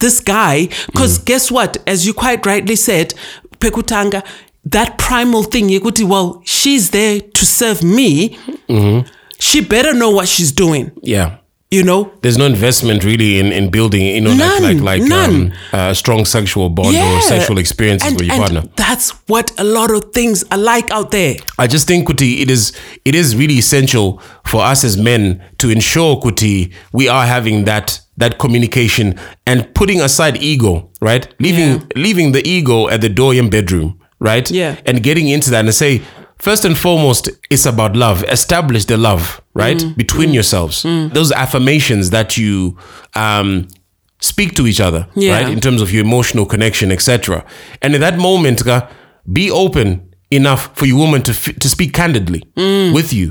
this guy. Because mm. guess what? As you quite rightly said, Pekutanga, that primal thing, Yekuti, well, she's there to serve me. Mm-hmm. She better know what she's doing,
Yeah.
You know?
There's no investment really in, in building, you know,
None,
like like, like
none.
Um, a strong sexual bond or sexual experiences
and,
with your
and
partner.
That's what a lot of things are like out there.
I just think Kuti, it is it is really essential for us as men to ensure Kuti we are having that that communication and putting aside ego, right? Leaving
Yeah.
leaving the ego at the door in bedroom, right?
Yeah.
And getting into that and say, first and foremost, it's about love. Establish the love, right?
Mm.
Between mm. yourselves. Mm. Those affirmations that you um speak to each other,
Yeah.
right? In terms of your emotional connection, etc. And in that moment, ka, be open enough for your woman to f- to speak candidly mm. with you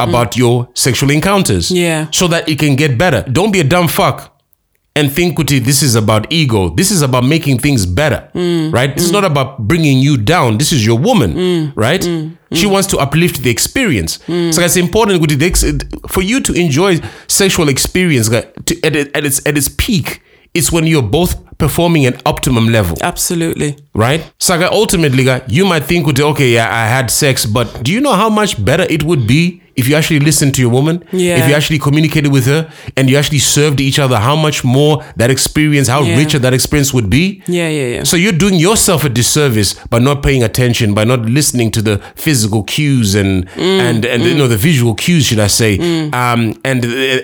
about your sexual encounters,
Yeah.
so that it can get better. Don't be a dumb fuck and think, Kuti, this is about ego. This is about making things better, mm. right? This is mm. not about bringing you down. This is your woman, mm. right? She wants to uplift the experience. So it's important Kuti, for you to enjoy sexual experience to, at, it- at its at its peak. It's when you're both performing at optimum level,
Absolutely.
right? So ultimately, you might think, okay, yeah, I had sex, but do you know how much better it would be if you actually listened to your woman?
Yeah.
If you actually communicated with her and you actually served each other, how much more that experience, how
Yeah.
richer that experience would be?
Yeah, yeah, yeah.
So you're doing yourself a disservice by not paying attention, by not listening to the physical cues and
Mm,
and and you know the visual cues, should I say, um, and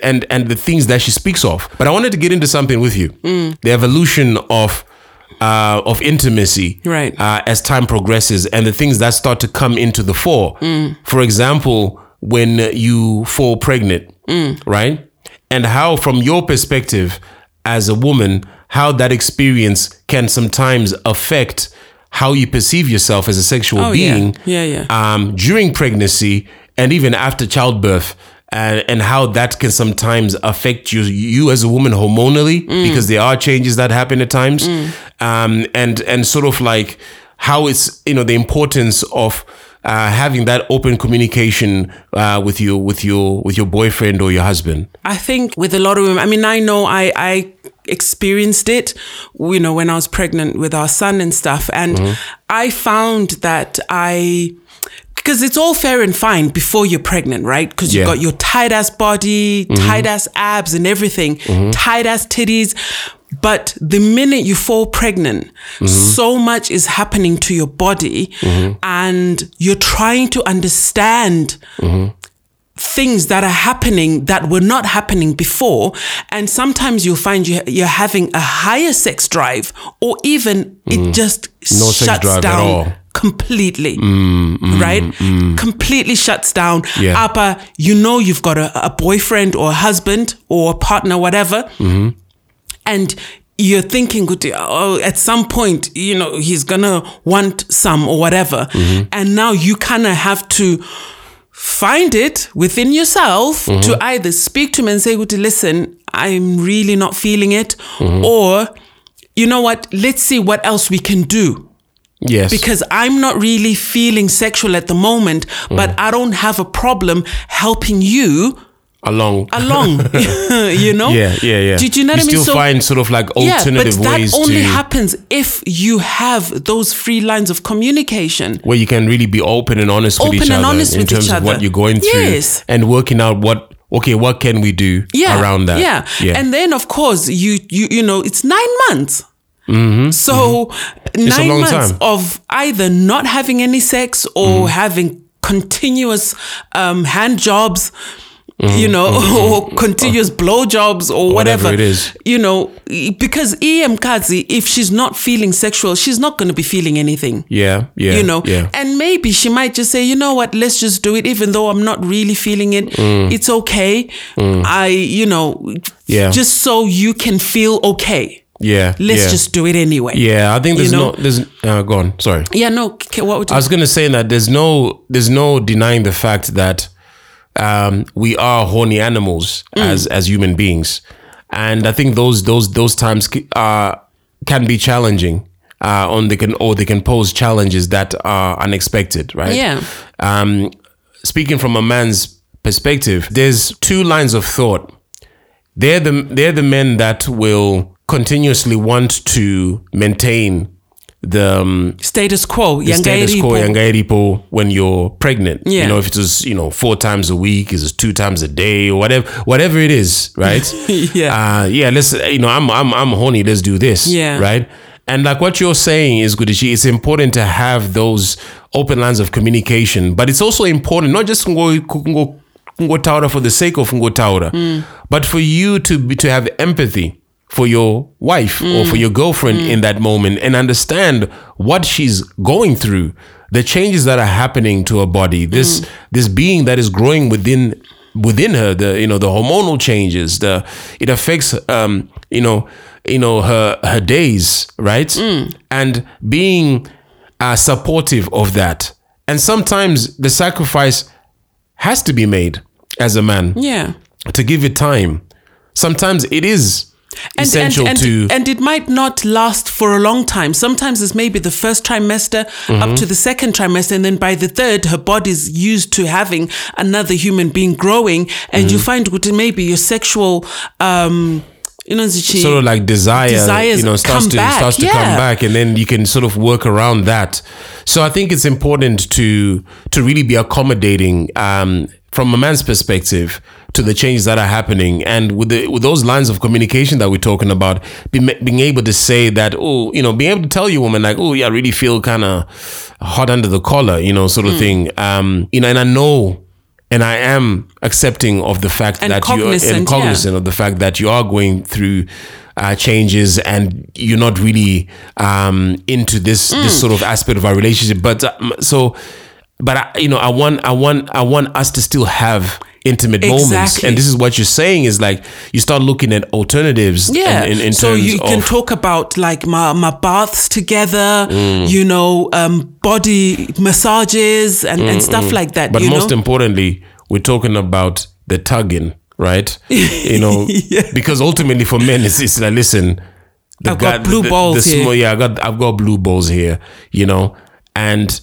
and and the things that she speaks of. But I wanted to get into something with you:
Mm.
the evolution of uh, of intimacy,
Right.
Uh, as time progresses, and the things that start to come into the fore.
Mm.
For example, when you fall pregnant,
Mm.
right, and how, from your perspective as a woman, how that experience can sometimes affect how you perceive yourself as a sexual
Oh, yeah.
being
Yeah, yeah.
Um, during pregnancy and even after childbirth and, and how that can sometimes affect you you as a woman hormonally
Mm.
because there are changes that happen at times um, and and sort of like how it's you know the importance of uh, having that open communication uh, with your with your with your boyfriend or your husband
I think with a lot of women, I mean, I know I, I experienced it, you know, when I was pregnant with our son and stuff. And I found that I, because it's all fair and fine before you're pregnant, right? Because you've got your tight ass body, tight ass abs and everything, tight ass titties. But the minute you fall pregnant, so much is happening to your body, and you're trying to understand things that are happening that were not happening before. And sometimes you'll find you, you're having a higher sex drive, or even it just
Mm. No sex
shuts down
all. Mm,
completely. right? Completely shuts down.
Yeah.
Upper, you know you've got a, a boyfriend or a husband or a partner, whatever.
Mm-hmm.
And you're thinking, oh, at some point, you know, he's gonna want some or whatever.
Mm-hmm.
And now you kind of have to find it within yourself
Mm-hmm.
to either speak to him and say, "Good, listen, I'm really not feeling it,"
Mm-hmm.
or you know what? Let's see what else we can do
yes
because I'm not really feeling sexual at the moment, but
Mm.
I don't have a problem helping you
along
along. you know?
yeah yeah yeah
Did you know what I mean?
still
So-
find sort of like alternative
yeah, but that
ways
only
to
happens if you have those free lines of communication.
where you can really be open and honest with
Open
each
and
other
honest
in
with
terms
each
of what you're going through
Yes.
and working out what okay what can we do
Yeah,
around that
Yeah,
yeah
and then of course you you you know it's nine months. So
Mm-hmm.
nine months
time.
of either not having any sex or
Mm-hmm.
having continuous um, hand jobs. You know, or continuous blowjobs or whatever.
Whatever it is.
You know, because EM Kazi, if she's not feeling sexual, she's not going to be feeling anything
Yeah, yeah.
you know
yeah.
and maybe she might just say you know what let's just do it even though i'm not really feeling it
Mm.
it's okay i you know
Yeah.
just so you can feel okay
Yeah.
let's
yeah.
just do it anyway
Yeah, I think
You
there's
know?
no there's uh go on, sorry.
yeah no k- what would you
I was gonna say that there's no there's no denying the fact that um, we are horny animals as as human beings, and I think those those those times are can be challenging. Uh, on they can or they can pose challenges that are unexpected, right?
Yeah.
Um, speaking from a man's perspective, there's two lines of thought. They're the they're the men that will continuously want to maintain the um,
status quo
the status quo
yangairipo.
when you're pregnant.
Yeah.
You know, if it was, you know, four times a week, is it two times a day or whatever whatever it is, right?
Yeah.
Uh yeah, let's you know, I'm I'm I'm horny, let's do this.
Yeah.
Right? And like what you're saying is good. It's important to have those open lines of communication, but it's also important not just ngo taura for the sake of ngo taura,
Mm.
but for you to be, to have empathy for your wife or for your girlfriend in that moment and understand what she's going through, the changes that are happening to her body, this this being that is growing within within her, the you know the hormonal changes, the it affects um you know you know her her days, right? And being uh, supportive of that, and sometimes the sacrifice has to be made as a man
yeah.
to give it time. Sometimes it is essential
and,
to
and it might not last for a long time. Sometimes it's maybe the first trimester
Mm-hmm.
up to the second trimester, and then by the third, her body's used to having another human being growing, and
Mm-hmm.
you find maybe your sexual, um, you know, zichi-
sort of like desire, you know, starts to
back,
starts to
yeah.
come back, and then you can sort of work around that. So I think it's important to to really be accommodating um, from a man's perspective to the changes that are happening, and with the with those lines of communication that we're talking about, be, being able to say that, oh, you know, being able to tell your woman like, oh, yeah, I really feel kind of hot under the collar, you know, sort
Hmm.
of thing. Um, you know, and I know. And I am accepting of the fact
And
that you're
cognizant,
and
yeah.
cognizant of the fact that you are going through uh, changes and you're not really um, into this
Mm.
this sort of aspect of our relationship. But um, so, but I, you know, I want I want I want us to still have intimate moments, and this is what you're saying is like you start looking at alternatives.
Yeah.
in, in, in
so you can talk about like my, my baths together,
Mm.
you know, um, body massages and, and stuff like that.
But most
know?
importantly, we're talking about the tugging, right? You know, because ultimately for men, it's, it's like, listen, the
I've got blue
the,
balls
the
here.
small- yeah, I got I've got blue balls here, you know, and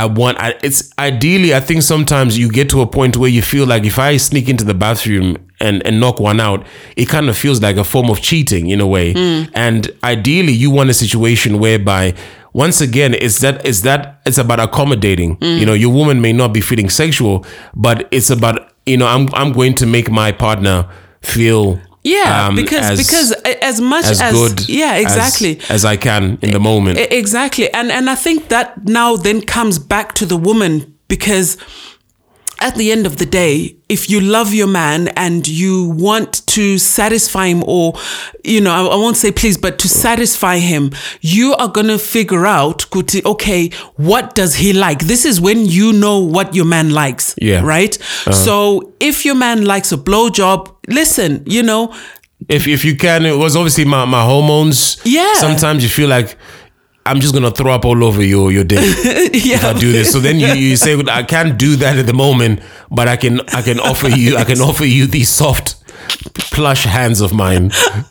I want. I, it's ideally, I think sometimes you get to a point where you feel like if I sneak into the bathroom and and knock one out, it kind of feels like a form of cheating in a way.
Mm.
And ideally, you want a situation whereby. Once again, it's that it's that it's about accommodating.
Mm.
You know, your woman may not be feeling sexual, but it's about you know I'm I'm going to make my partner feel
Yeah,
um,
because
as-
because as much
as,
as,
good
yeah exactly
as, I can in the moment.
Exactly and and I think that now then comes back to the woman because at the end of the day if you love your man and you want to satisfy him or you know I, I won't say please but to satisfy him you are going to figure out kuti, okay what does he like this is when you know what your man likes
Yeah.
right uh-huh. so if your man likes a blowjob listen you know
if if you can, it was obviously my, my hormones.
Yeah.
Sometimes you feel like I'm just gonna throw up all over your your dick if I do this. So then you, you say I can't do that at the moment, but I can I can offer you I can offer you these soft plush hands of mine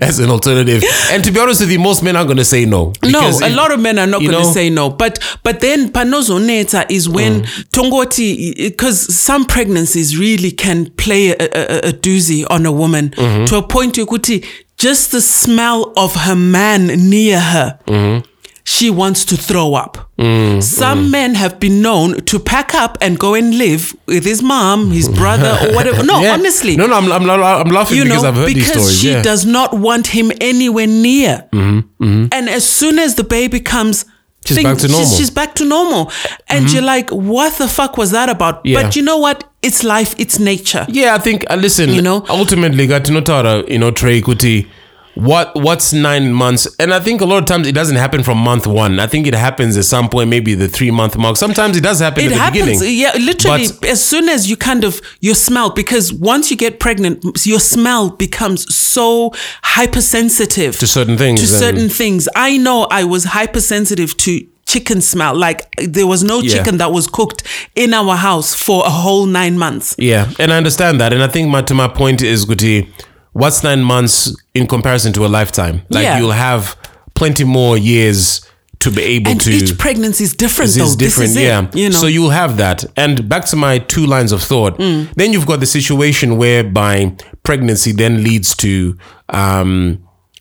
as an alternative. And to be honest with you, most men are gonna say no.
no, a
it-
lot of men are not going to say no. But but then panozoneta is when
Mm.
tongoti because some pregnancies really can play a, a, a doozy on a woman
Mm-hmm.
to a point you kuti just the smell of her man near her.
Mm-hmm.
She wants to throw up.
Mm,
Some men have been known to pack up and go and live with his mom, his brother, or whatever. No,
Yeah.
honestly
No, no, I'm I'm, I'm laughing
you
because
know,
I've heard
because
these stories.
she
yeah.
does not want him anywhere near.
Mm-hmm,
And as soon as the baby comes,
She's back to normal.
She's, she's back to normal. And you're like, what the fuck was that about?
Yeah.
But you know what? It's life, it's nature.
Yeah, I think uh, listen,
You know?
ultimately got to know Tara, you know, Trey Kuti. What what's nine months? And I think a lot of times it doesn't happen from month one. I think it happens at some point, maybe the three month mark. Sometimes it does happen
It
at the
happens,
beginning.
yeah, literally, as soon as you kind of, your smell, because once you get pregnant, your smell becomes so hypersensitive
To certain things
To certain things. I know I was hypersensitive to chicken smell. Like there was no
Yeah.
chicken that was cooked in our house for a whole nine months.
Yeah, and I understand that. And I think my to my point is Guti, what's nine months in comparison to a lifetime? Like
Yeah.
you'll have plenty more years to be able
And
to
each pregnancy is different,
This
though.
is different,
this is
yeah.
It, you know,
So you'll have that. And back to my two lines of thought.
Mm.
Then you've got the situation whereby pregnancy then leads to um,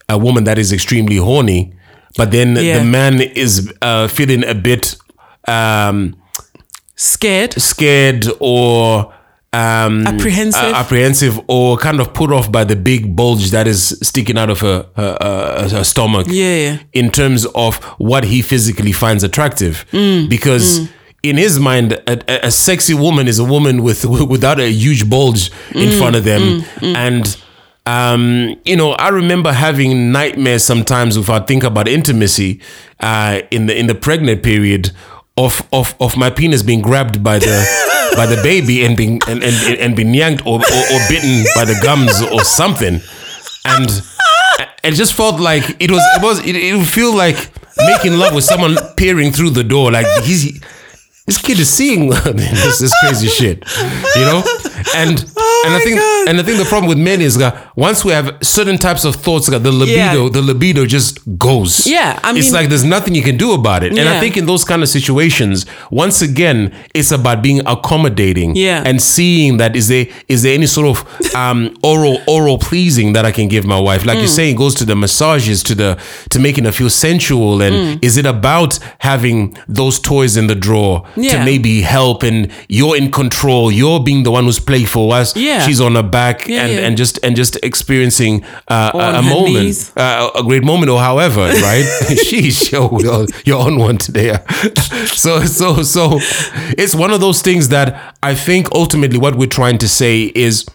a woman that is extremely horny, but then
Yeah.
the man is uh, feeling a bit um,
scared.
scared or um,
Apprehensive.
uh, apprehensive, or kind of put off by the big bulge that is sticking out of her, her, her, her stomach.
Yeah, yeah.
In terms of what he physically finds attractive,
Mm,
because. In his mind, a, a- a sexy woman is a woman with without a huge bulge in
Mm,
front of them, and um, you know, I remember having nightmares sometimes if I think about intimacy uh, in the in the pregnant period of of of my penis being grabbed by the by the baby and being and and, and being yanked or, or or bitten by the gums or something, and it just felt like it was it was it, it would feel like making love with someone peering through the door like he's. This kid is seeing this, this crazy shit, you know, and and I think
God.
and I think the problem with men is that once we have certain types of thoughts, that the libido,
Yeah.
the libido just goes.
Yeah, I mean, it's
like there's nothing you can do about it. And I think in those kind of situations, once again, it's about being accommodating.
Yeah.
and seeing that is there is there any sort of um, oral oral pleasing that I can give my wife? Like you're
Mm.
saying, it goes to the massages, to the to making her feel sensual, and
Mm.
is it about having those toys in the drawer to maybe help and you're in control? You're being the one who's playful. Whilst
Yeah.
she's on her back
Yeah,
and
yeah.
and just and just experiencing uh, a, a moment, uh, a great moment, or however, right? Sheesh, yo, you're, you're on one today. so so so, it's one of those things that I think ultimately what we're trying to say is.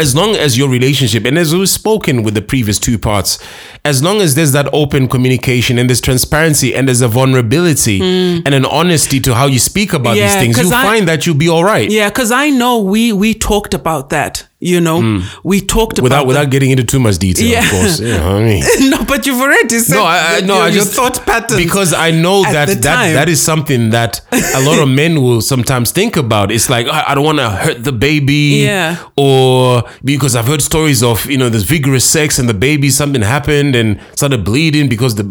As long as your relationship, and as we've spoken with the previous two parts, as long as there's that open communication and there's transparency and there's a vulnerability hmm. and an honesty to how you speak about these.
Yeah,
things,
'cause
you'll
I-
find that you'll be all right.
Yeah, because I know we we talked about that. You know, we talked.
Without
about
without getting into too much detail,
Yeah.
of course. Yeah, I mean.
no, but you've already said
No, I, I no,
your,
I just
thought patterns
because I know that that
time.
that is something that a lot of men will sometimes think about. It's like I, I don't want to hurt the baby,
Yeah.
or because I've heard stories of you know this vigorous sex and the baby something happened and started bleeding because the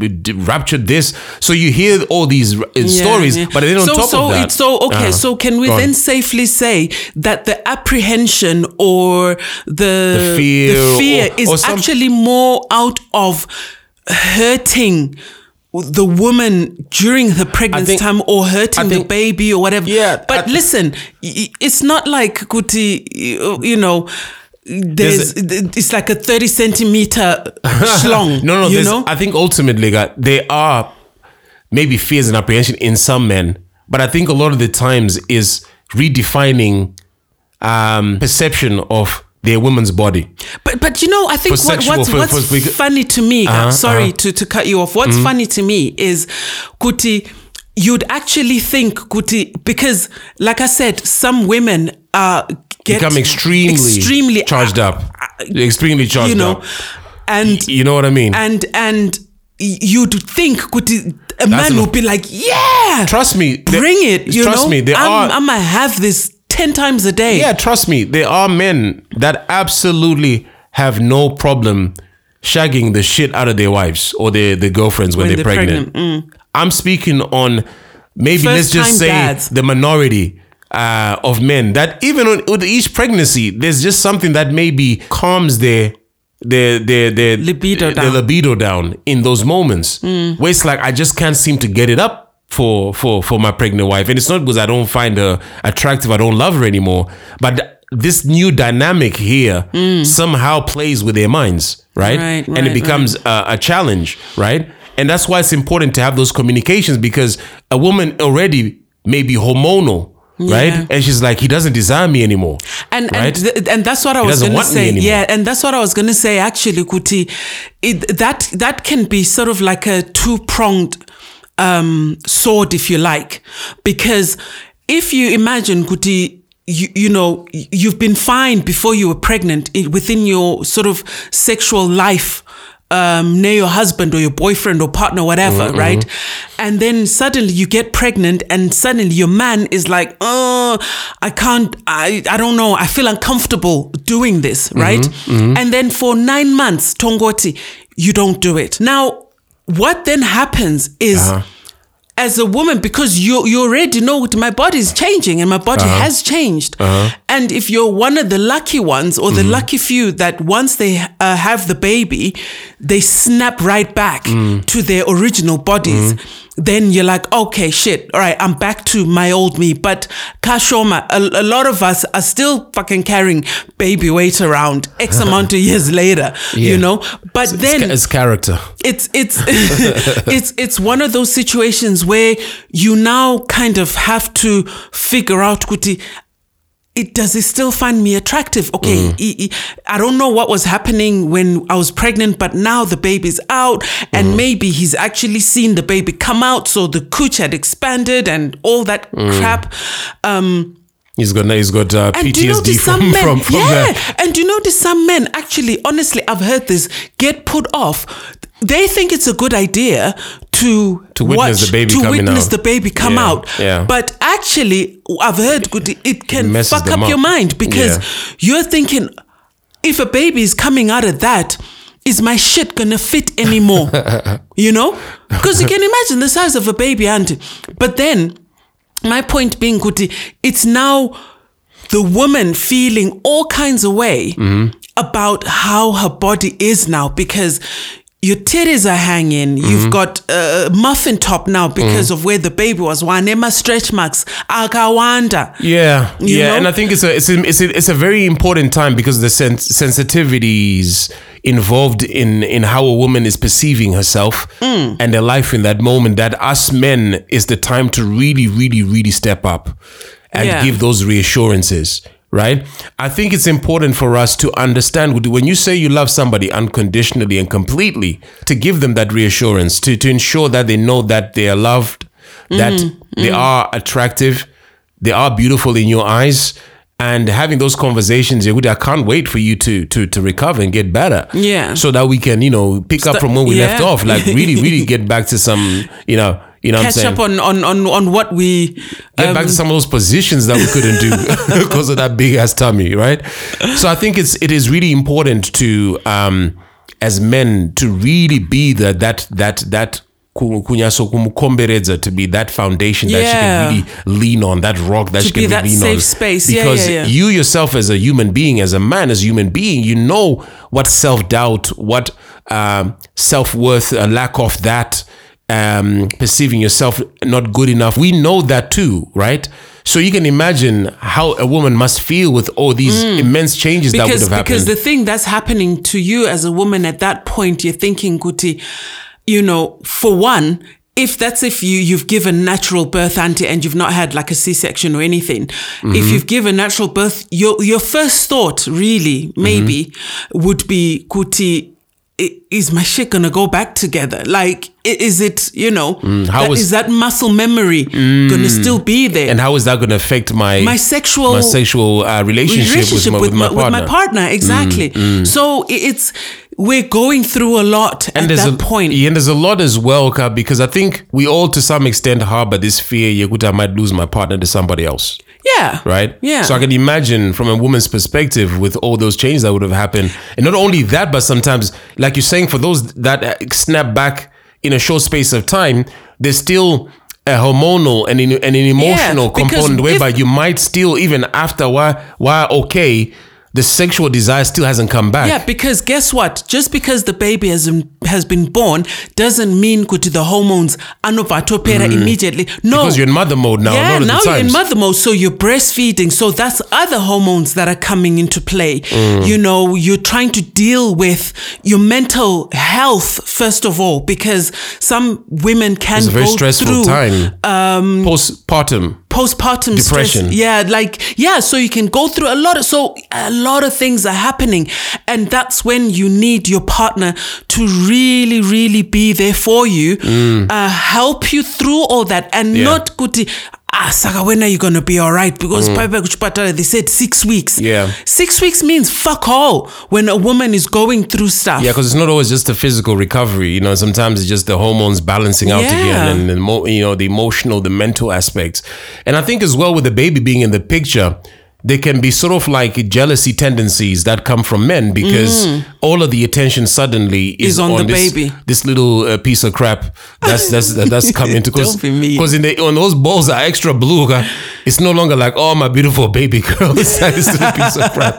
ruptured this. So you hear all these uh,
Yeah,
stories,
yeah.
but then on
so,
top
so
of that,
it's so okay.
Uh-huh.
So can we
Go on.
then safely say that the apprehension or the
The fear
the fear
or-
is
or
actually more out of hurting the woman during the pregnancy
think-
time or hurting the baby or whatever.
Yeah,
But
I-
listen, it's not like Kuti, you know. There's, it's like a 30 centimeter schlong.
no, no.
you know?
I think ultimately, God, there are maybe fears and apprehension in some men, but I think a lot of the times is redefining um, perception of their woman's body.
But but you know, I think what, what's
for-
what's
for-
funny to me,
Uh-huh,
sorry
uh-huh.
to, to cut you off. What's
Mm-hmm.
funny to me is Kuti, you'd actually think Kuti because like I said, some women are get
Become extremely,
extremely
charged up, extremely charged
you know,
up.
and
You know what I mean?
and and you'd think Kuti a man
an-
would be like, yeah,
trust me, there-
bring it. You
trust
know,
me, there
I'm,
are.
I'm gonna have this ten times a day.
yeah, trust me, there are men that absolutely have no problem shagging the shit out of their wives or their, their girlfriends when,
When
they're,
they're
pregnant.
pregnant,
I'm speaking on maybe let's just say
dads.
the minority uh, of men that even on, with each pregnancy, there's just something that maybe calms their their their their
Libido
their
down. Mm.
libido down in those moments where it's like I just can't seem to get it up for for for my pregnant wife, and it's not because I don't find her attractive, I don't love her anymore, but th- this new dynamic here somehow plays with their minds, right?
Mm. Right,
and it
right,
becomes a, a challenge, right? And that's why it's important to have those communications because a woman already may be hormonal, right? And she's like, he doesn't desire me anymore.
and
right?
and, th- and that's what I was
doesn't
going to say. Yeah, and that's what I was going to say. Actually, Kuti, it, that that can be sort of like a two pronged um, sword, if you like, because if you imagine Kuti. You, you know you've been fine before you were pregnant within your sort of sexual life um, near your husband or your boyfriend or partner, whatever, right? And then suddenly you get pregnant, and suddenly your man is like, "Oh, I can't. I I don't know. I feel uncomfortable doing this, right?" And then for nine months, Tongoti, you don't do it. Now, what then happens is uh-huh. as a woman because you you already know my body is changing and my body uh-huh. has changed uh-huh. And if you're one of the lucky ones or the mm-hmm. lucky few that once they uh, have the baby they snap right back mm. to their original bodies mm-hmm. then you're like okay shit all right i'm back to my old me. But kashoma a, a lot of us are still fucking carrying baby weight around x amount of years later you know? But then
It's, it's character.
it's it's it's it's one of those situations where you now kind of have to figure out kuti it does it still find me attractive okay I- I- i don't know what was happening when i was pregnant but now the baby's out and maybe he's actually seen the baby come out so the cooch had expanded and all that crap um
He's got he's got uh,
do you
PTSD
notice
from
some men?
from, from
yeah,
that.
and do you notice some men actually, honestly, I've heard this get put off. They think it's a good idea to
To witness
watch,
the baby
to
coming
witness
out.
the baby come
Yeah,
out.
yeah.
But actually, I've heard good. It can
messes
fuck
them
up, your mind because
Yeah.
you're thinking, if a baby is coming out of that. Is my shit gonna fit anymore? you know? Because you can imagine the size of a baby, and but then my point being, Kuti, it's now the woman feeling all kinds of way mm-hmm. about how her body is now because your titties are hanging. You've got a muffin top now because of where the baby was. Wanema stretch marks. Akawanda.
Yeah,
You
yeah,
know?
and I think it's a it's a, it's a it's a very important time because the sens- sensitivities involved in in how a woman is perceiving herself
Mm.
and their life in that moment. That us men is the time to really, really, really step up and
Yeah.
give those reassurances. Right, I think it's important for us to understand when you say you love somebody unconditionally and completely, to give them that reassurance, to to ensure that they know that they are loved, that
Mm-hmm.
they are attractive, they are beautiful in your eyes and having those conversations Yehuda, i can't wait for you to to to recover and get better
Yeah.
so that we can you know pick up from where we left off like really really get back to some you know you know
Catch up on, on, on, on what we.
get
um,
back to some of those positions that we couldn't do because of that big ass tummy, right? So I think it's it is really important to um as men to really be the that that that ku- kunyaso kumukomberedza to be that foundation that
Yeah.
she can really lean on, that rock that
To
she can
be that
lean
safe
on.
space.
Because
yeah, yeah.
you yourself as a human being, as a man, as a human being, you know what self doubt, what um, self worth, a lack of that, um, perceiving yourself not good enough. We know that too, right? So you can imagine how a woman must feel with all these immense changes that would
Mm. because
have happened.
because the thing that's happening to you as a woman at that point you're thinking Kuti you know for one if that's if you you've given natural birth auntie and you've not had like a c-section or anything
Mm-hmm.
if you've given natural birth your your first thought really maybe
Mm-hmm.
would be Kuti is my shit gonna go back together? Like, is it, you know,
Mm, how
that-
is- Mm.
is that muscle memory gonna still be there?
and how is that to affect my
my sexual
my sexual uh, relationship, with, my, with, my, partner? Mm,
partner, exactly. So it's we're going through a lot at
there's
that
a
point.
Yeah, and there's a lot as well, Ka, because I think we all to some extent harbor this fear, Yekuta, I might lose my partner to somebody else.
Yeah.
Right?
Yeah.
So I can imagine from a woman's perspective with all those changes that would have happened. And not only that, but sometimes, like you're saying, for those that uh, snap back in a short space of time, there's still a hormonal and, in, and an emotional
because
component
if-
whereby you might still, even after why, why okay, the sexual desire still hasn't come back.
Yeah, because guess what? Just because the baby has has been born doesn't mean kuti the hormones anovatopera immediately. No,
Mm. Because you're in mother mode now.
yeah, now you're in mother mode, so you're breastfeeding. So that's other hormones that are coming into play.
Mm.
You know, you're trying to deal with your mental health first of all, because some women can
It's a very
go
stressful
through
time. Um, Postpartum.
Postpartum
Depression.
stress. Yeah, like yeah, so you can go through a lot of so a lot of things are happening, and that's when you need your partner to really, really be there for you, uh, help you through all that, and
Mm. Yeah.
not kuti. Ah, Saka, when are you gonna be all right? Because Piper Kuchipatala, they said six weeks.
Mm. Yeah.
six weeks means fuck all when a woman is going through stuff.
Yeah, because it's not always just a physical recovery. You know, sometimes it's just the hormones balancing out
Yeah.
again, and the mo- you know the emotional, the mental aspects. And I think as well with the baby being in the picture, there can be sort of like jealousy tendencies that come from men because all of the attention suddenly is,
Mm. Is on the
this,
baby.
This little uh, piece of crap that's that's that's come into because
Don't be mean.
because in the when those balls are extra blue, it's no longer like oh my beautiful baby girl. It's like this little piece of crap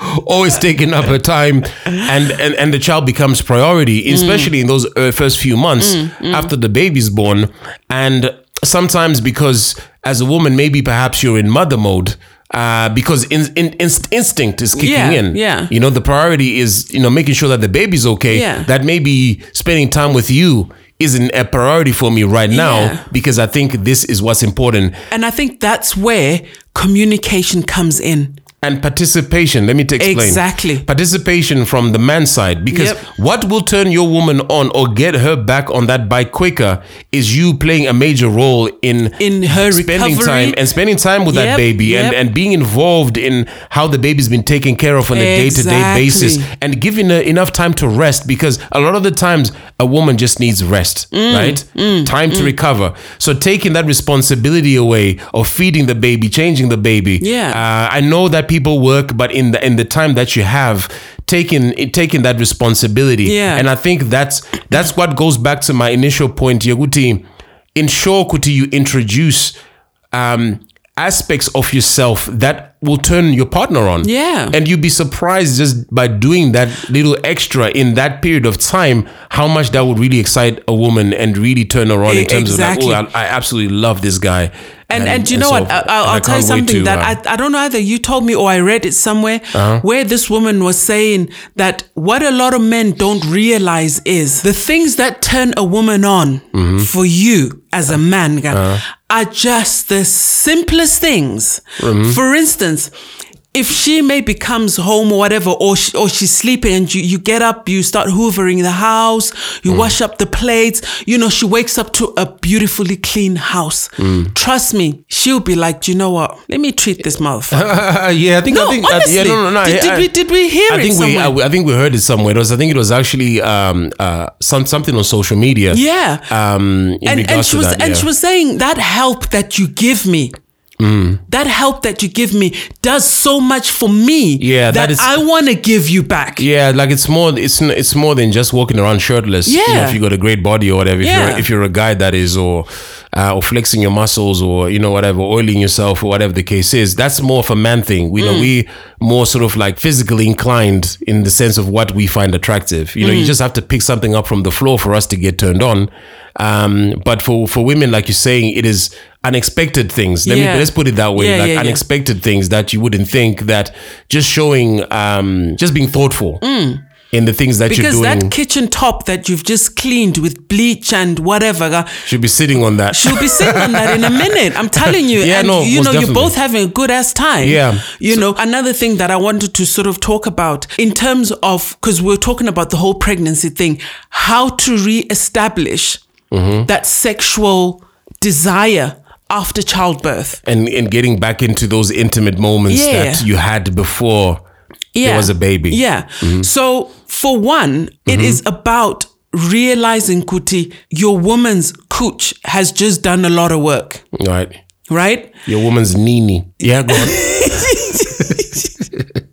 always taking up her time and and, and the child becomes priority especially in those uh, first few months after the baby's born and sometimes because as a woman maybe perhaps you're in mother mode uh, because in, in, inst- instinct is kicking
Yeah,
in.
yeah.
You know, the priority is, you know, making sure that the baby's okay.
Yeah.
That maybe spending time with you isn't a priority for me right now
Yeah.
because I think this is what's important.
and I think that's where communication comes in.
And participation. Let me explain.
Exactly.
Participation from the man's side. Because
Yep.
what will turn your woman on or get her back on that bike quicker is you playing a major role in
In her
spending
recovery.
time and spending time with that baby and,
yep.
and being involved in how the baby's been taken care of on a day-to-day basis and giving her enough time to rest because a lot of the times a woman just needs rest
Mm,
right time to recover so taking that responsibility away of feeding the baby changing the baby
Yeah.
uh, I know that people work, but in the in the time that you have, taking taking that responsibility,
Yeah.
and I think that's that's what goes back to my initial point, Yaguti. Ensure kuti you introduce um, aspects of yourself that will turn your partner on.
Yeah.
and you'd be surprised just by doing that little extra in that period of time, how much that would really excite a woman and really turn her on in terms
exactly.
of like, oh, I, I absolutely love this guy.
And, and, you
and
know
so
what? I, I'll,
I
I'll tell you something
to,
that
uh,
I, I don't know either you told me or I read it somewhere
Uh-huh.
where this woman was saying that what a lot of men don't realize is the things that turn a woman on
Mm-hmm.
for you as a man
Uh-huh.
are just the simplest things.
Mm-hmm.
For instance, if she maybe comes home or whatever, or she, or she's sleeping and you, you get up, you start hoovering the house, you
Mm.
wash up the plates, you know, she wakes up to a beautifully clean house.
Mm.
Trust me, she'll be like, "Do you know what? Let me treat this motherfucker.
yeah, I think.
No,
I think. uh,
honestly.
yeah, no, no, no.
Did-
I-
did we- did we hear
I
it
think we.
somewhere?
I, I think we heard it somewhere. It was. I think it was actually um, uh, some something on social media.
Yeah.
Um,
and, and she was
that,
and
yeah.
she was saying that help that you give me that help that you give me does so much for me
Yeah, that
that,
is-
i want to give you back
Yeah, like it's more. It's it's more than just walking around shirtless. You know,
Yeah.
if you got a great body or whatever. If
Yeah.
you're if you're a guy that is or uh, or flexing your muscles or you know whatever, oiling yourself or whatever the case is. That's more of a man thing. We know
Mm.
we more sort of like physically inclined in the sense of what we find attractive. You know,
Mm.
you just have to pick something up from the floor for us to get turned on. Um, but for for women, like you're saying, it is unexpected things. Let
Yeah.
me let's put it that way.
Yeah,
like
yeah,
unexpected things that you wouldn't think that just showing um just being thoughtful in the things that
Mm. because
you're doing
that kitchen top that you've just cleaned with bleach and whatever uh,
should be sitting on that.
she'll be sitting on that in a minute i'm telling you
Yeah,
and
no,
you know you're both having a good ass time
Yeah.
you know another thing that i wanted to sort of talk about in terms of because we're talking about the whole pregnancy thing how to re-establish
Mm-hmm.
that sexual desire after childbirth
and and getting back into those intimate moments
Yeah.
that you had before
yeah.
there was a baby. Mm-hmm.
Yeah. So for one, it is about realizing kuti your woman's cooch has just done a lot of work,
Right.
right?
Your woman's nini. Yeah, go on.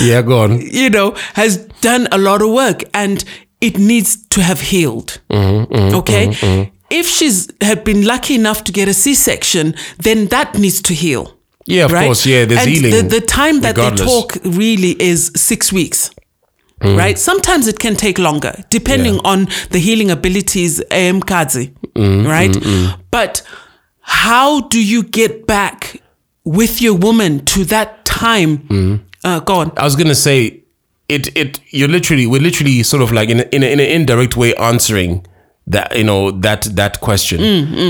yeah, go on.
You know, has done a lot of work and it needs to have healed.
Mm-hmm,
okay? If she's had been lucky enough to get a C-section, then that needs to heal.
Yeah, of
right?
course, yeah, there's
and
healing
The, the time that
regardless.
they talk really is six weeks. Right? Sometimes it can take longer, depending.
Yeah.
on the healing abilities, um, Kazi,
Hmm,
right? But how do you get back with your woman to that time?
Hmm.
Uh, go on.
I was gonna say, it it you're literally we're literally sort of like in a, in, a, in an indirect way answering that you know that that question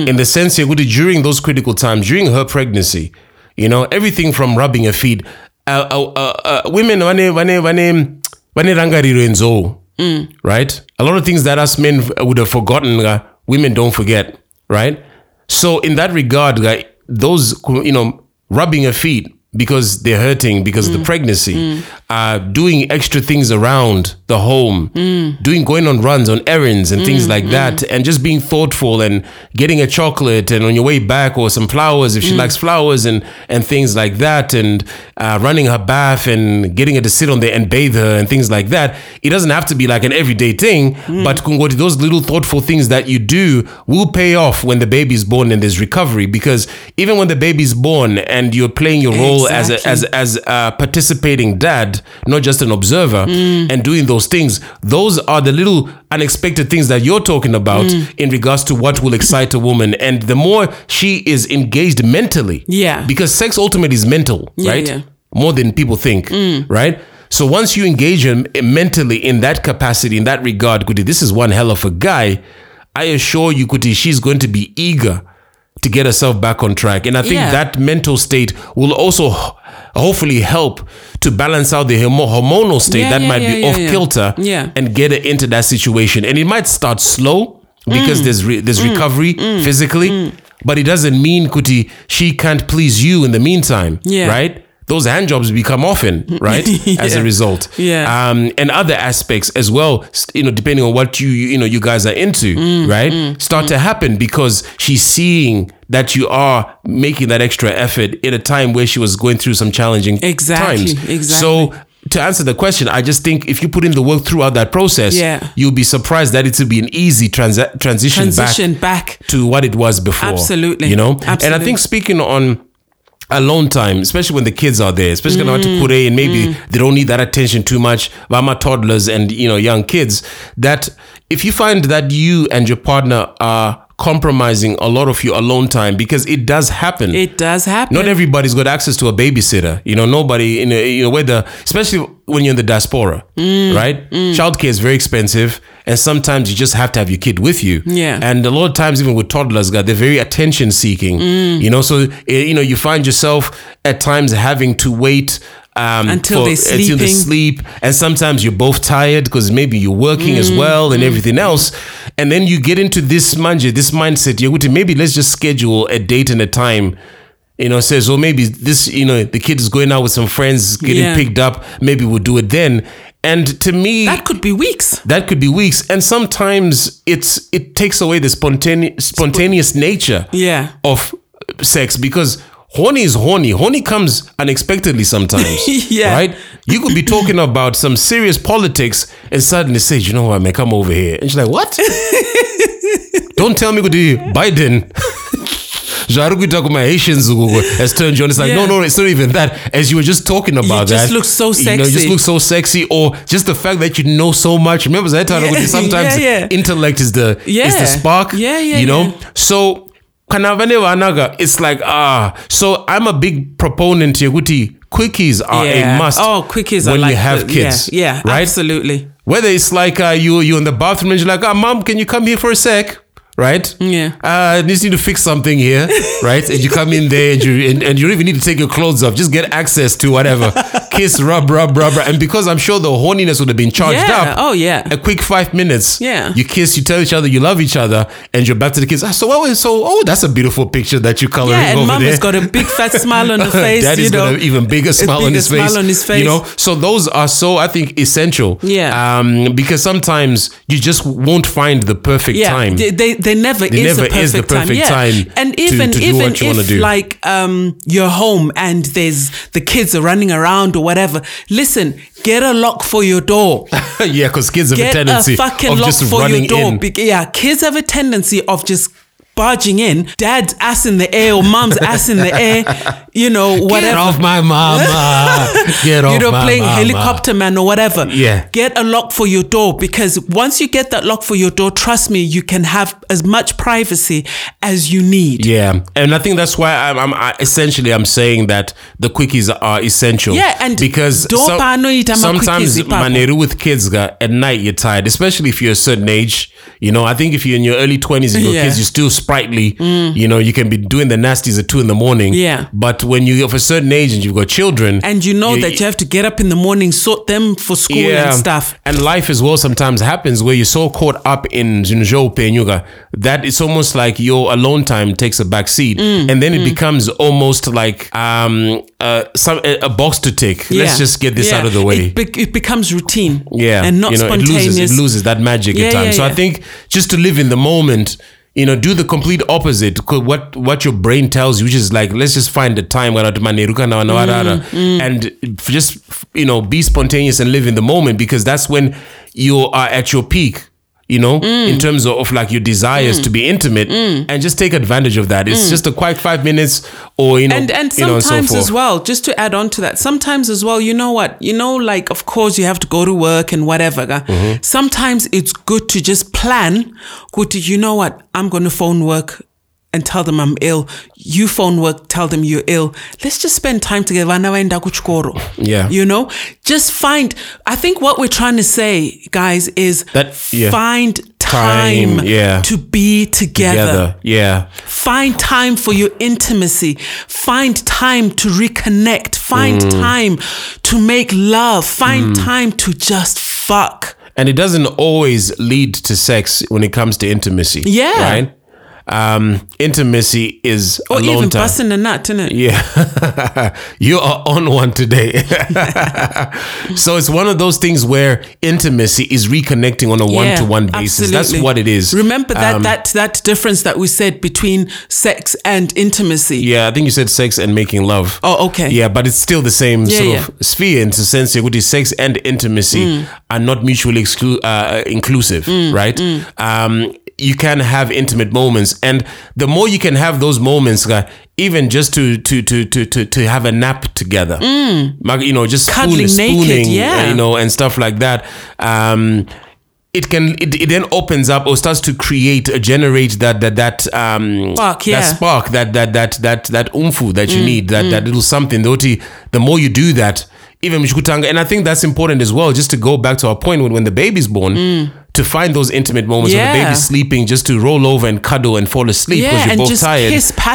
in the sense here during those critical times during her pregnancy, you know everything from rubbing her feet, uh, uh, uh, uh, women rangariro enzo, right? A lot of things that us men would have forgotten, uh, women don't forget, right? So in that regard, uh, those you know rubbing her feet because they're hurting because of the mm. pregnancy, mm. uh, doing extra things around the home, mm. doing going on runs on errands and things like that, and just being thoughtful and getting a chocolate and on your way back or some flowers if she likes flowers and and things like that, and uh, running her bath and getting her to sit on there and bathe her and things like that. It doesn't have to be like an everyday thing, but kungoti, those little thoughtful things that you do will pay off when the baby's born and there's recovery because even when the baby's born and you're playing your role as a, as as a participating dad, not just an observer, mm. and doing those things. Those are the little unexpected things that you're talking about mm. in regards to what will excite a woman. And the more she is engaged mentally,
Yeah.
because sex ultimately is mental,
Yeah,
right?
yeah.
More than people think, mm. right? So once you engage him eh, mentally in that capacity, in that regard, Kuti, this is one hell of a guy. I assure you, Kuti, she's going to be eager to get herself back on track. And I think
Yeah.
that mental state will also hopefully help to balance out the hormonal state
Yeah,
that
yeah,
might be off kilter
Yeah.
and get her into that situation. And it might start slow because
Mm.
there's re- there's mm. recovery mm. Mm. physically, but it doesn't mean Kuti she can't please you in the meantime,
Yeah.
right? Those hand jobs become often, right? As a result,
Yeah.
um, and other aspects as well. You know, depending on what you you know you guys are into,
Mm,
right? Start to happen because she's seeing that you are making that extra effort in a time where she was going through some challenging
Exactly,
times.
exactly.
So to answer the question, I just think if you put in the work throughout that process,
Yeah.
you'll be surprised that it will be an easy transi- transition,
Transition
back
back.
to what it was before.
Absolutely.
You know? And I think speaking on alone time, especially when the kids are there, especially when
Mm.
to kure and maybe they don't need that attention too much, Vama toddlers and you know young kids, that if you find that you and your partner are compromising a lot of your alone time because it does happen.
It does happen.
Not everybody's got access to a babysitter. You know, nobody in a, you know whether especially when you're in the diaspora,
Mm.
right? Childcare is very expensive, and sometimes you just have to have your kid with you.
Yeah.
And a lot of times, even with toddlers, God, they're very attention seeking.
Mm.
You know, so eh, you know you find yourself at times having to wait. Um,
Until they're
until they sleep, and sometimes you're both tired because maybe you're working
Mm,
as well and everything else, and then you get into this manja, this mindset. You're going to maybe let's just schedule a date and a time you know, says, well, maybe this, you know, the kid is going out with some friends, getting
Yeah.
picked up. Maybe we'll do it then. And to me,
that could be weeks.
that could be weeks. And sometimes it's it takes away the spontaneous spontaneous nature
Yeah.
of sex because horny is horny. Horny comes unexpectedly sometimes.
Yeah.
Right? You could be talking about some serious politics and suddenly say, you know what, man, come over here. And she's like, what? Don't tell me Biden. Zvari kuita kuma Haitians uko has turned you on. It's like, no,
Yeah.
no, it's not even that. As you were just talking about
just
that.
look so
You know, you just look so sexy. Or just the fact that you know so much. Remember that time
Yeah,
sometimes
yeah, yeah.
intellect is the is the spark.
Yeah, yeah,
You know?
yeah.
So kana vane vanaga, it's like ah. So I'm a big proponent here. Kuti quickies are
yeah.
a must.
Oh, quickies
when
are like
you have
the-
kids.
Yeah, yeah
right.
absolutely.
Whether it's like uh, you you in the bathroom and you're like, ah, mom, can you come here for a sec? Right?
Yeah.
Uh, just need to fix something here, right? And you come in there and you and, and you don't even need to take your clothes off. Just get access to whatever. Kiss, rub, rub, rub, rub. And because I'm sure the horniness would have been charged
Yeah.
up.
Oh, yeah.
A quick five minutes.
Yeah.
You kiss, you tell each other you love each other, and you're back to the kids. Ah, so what was so? Oh, that's a beautiful picture that you're coloring
Yeah, and
over
mom
there.
has got a big fat smile on her face.
Daddy's
you know.
got an even bigger smile on
bigger
his face.
smile on his face.
You know, so those are so I think essential.
Yeah.
Um, because sometimes you just won't find the perfect
yeah,
time.
They, they, they never,
There
is,
never
perfect
is the perfect
time. Yeah. and even
to do
even if like um you're home and there's the kids are running around or whatever, listen, get a lock for your door.
yeah, because kids have a
Get
tendency
a fucking
of
lock
just
for
running
your door.
in.
Bec- yeah, kids have a tendency of just barging in, dad's ass in the air or mom's ass in the air, you know, whatever.
Get off my mama. Get off
you know,
my
playing
mama.
helicopter man or whatever.
Yeah.
Get a lock for your door because once you get that lock for your door, trust me, you can have as much privacy as you need.
Yeah, and I think that's why I'm, I'm I, essentially I'm saying that the quickies are essential.
Yeah, and
because some-
pano ita ma
sometimes maneru with kids at night you're tired, especially if you're a certain age. You know, I think if you're in your early twenties and your
Yeah.
Kids, you're still sprightly. You know, you can be doing the nasties at two in the morning.
Yeah.
but when you're of a certain age and you've got children,
And you know that you have to get up in the morning, sort them for school and stuff.
And life as well sometimes happens where you're so caught up in Junjo Penyuga that it's almost like your alone time takes a back seat.
Mm,
and then it becomes almost like um, uh, some, a, box to tick. Let's just get this
Yeah.
out of the way.
It, be- it becomes routine.
yeah.
And not
you know, it
spontaneous.
loses, it loses that magic
Yeah,
at times.
yeah,
so I think just to live in the moment, you know, do the complete opposite. 'Cause What what your brain tells you, which is like, let's just find the time where maneruka na wanawarara,
Mm,
and just you know be spontaneous and live in the moment because that's when you are at your peak. You know,
Mm.
in terms of, of like your desires to be intimate, and just take advantage of that. It's just a quick five minutes, or you know,
Mm. and and
you know, and so
sometimes as well just to add on to that sometimes as well you know what you know like of course you have to go to work and whatever.
Mm-hmm.
sometimes it's good to just plan good to you know what i'm going to phone work and tell them I'm ill. You phone work, tell them you're ill. Let's just spend time together. Vana vaenda kuchikoro.
Yeah.
You know? Just find I think what we're trying to say, guys, is
That- yeah.
find time,
Time, yeah.
to be together.
together. Yeah,
Find time for your intimacy. Find time to reconnect. Find
Mm.
time to make love. Find time to just fuck.
and it doesn't always lead to sex when it comes to intimacy.
Yeah.
right. Um, intimacy is
Or
alone
even
time.
busting a nut, isn't it?
Yeah, you are on one today. so it's one of those things where intimacy is reconnecting on a one-to-one basis. That's what it is.
Remember that
Um,
that that difference that we said between sex and intimacy.
Yeah, I think you said sex and making love.
Oh, okay.
Yeah, but it's still the same
Yeah,
sort
yeah. Mm.
of sphere in the sense that sex and intimacy are not mutually exclu- uh, inclusive,
Mm,
right? Um, you can have intimate moments, and the more you can have those moments, uh, even just to to to to to, to have a nap together, Mag- you know, just
Mm. Cuddling naked,
spooning,
yeah.
uh, you know, and stuff like that. Um, it can it, it then opens up or starts to create uh, generate that that that um
Spark, yeah. Mm,
that spark that that that that that umfu that you need that that little something Doti, the more you do that even mshikutanga and I think that's important as well just to go back to our point when, when the baby's born to find those intimate moments when the. Baby's sleeping just to roll over and cuddle and fall asleep because
Yeah,
you're
and
both
just
tired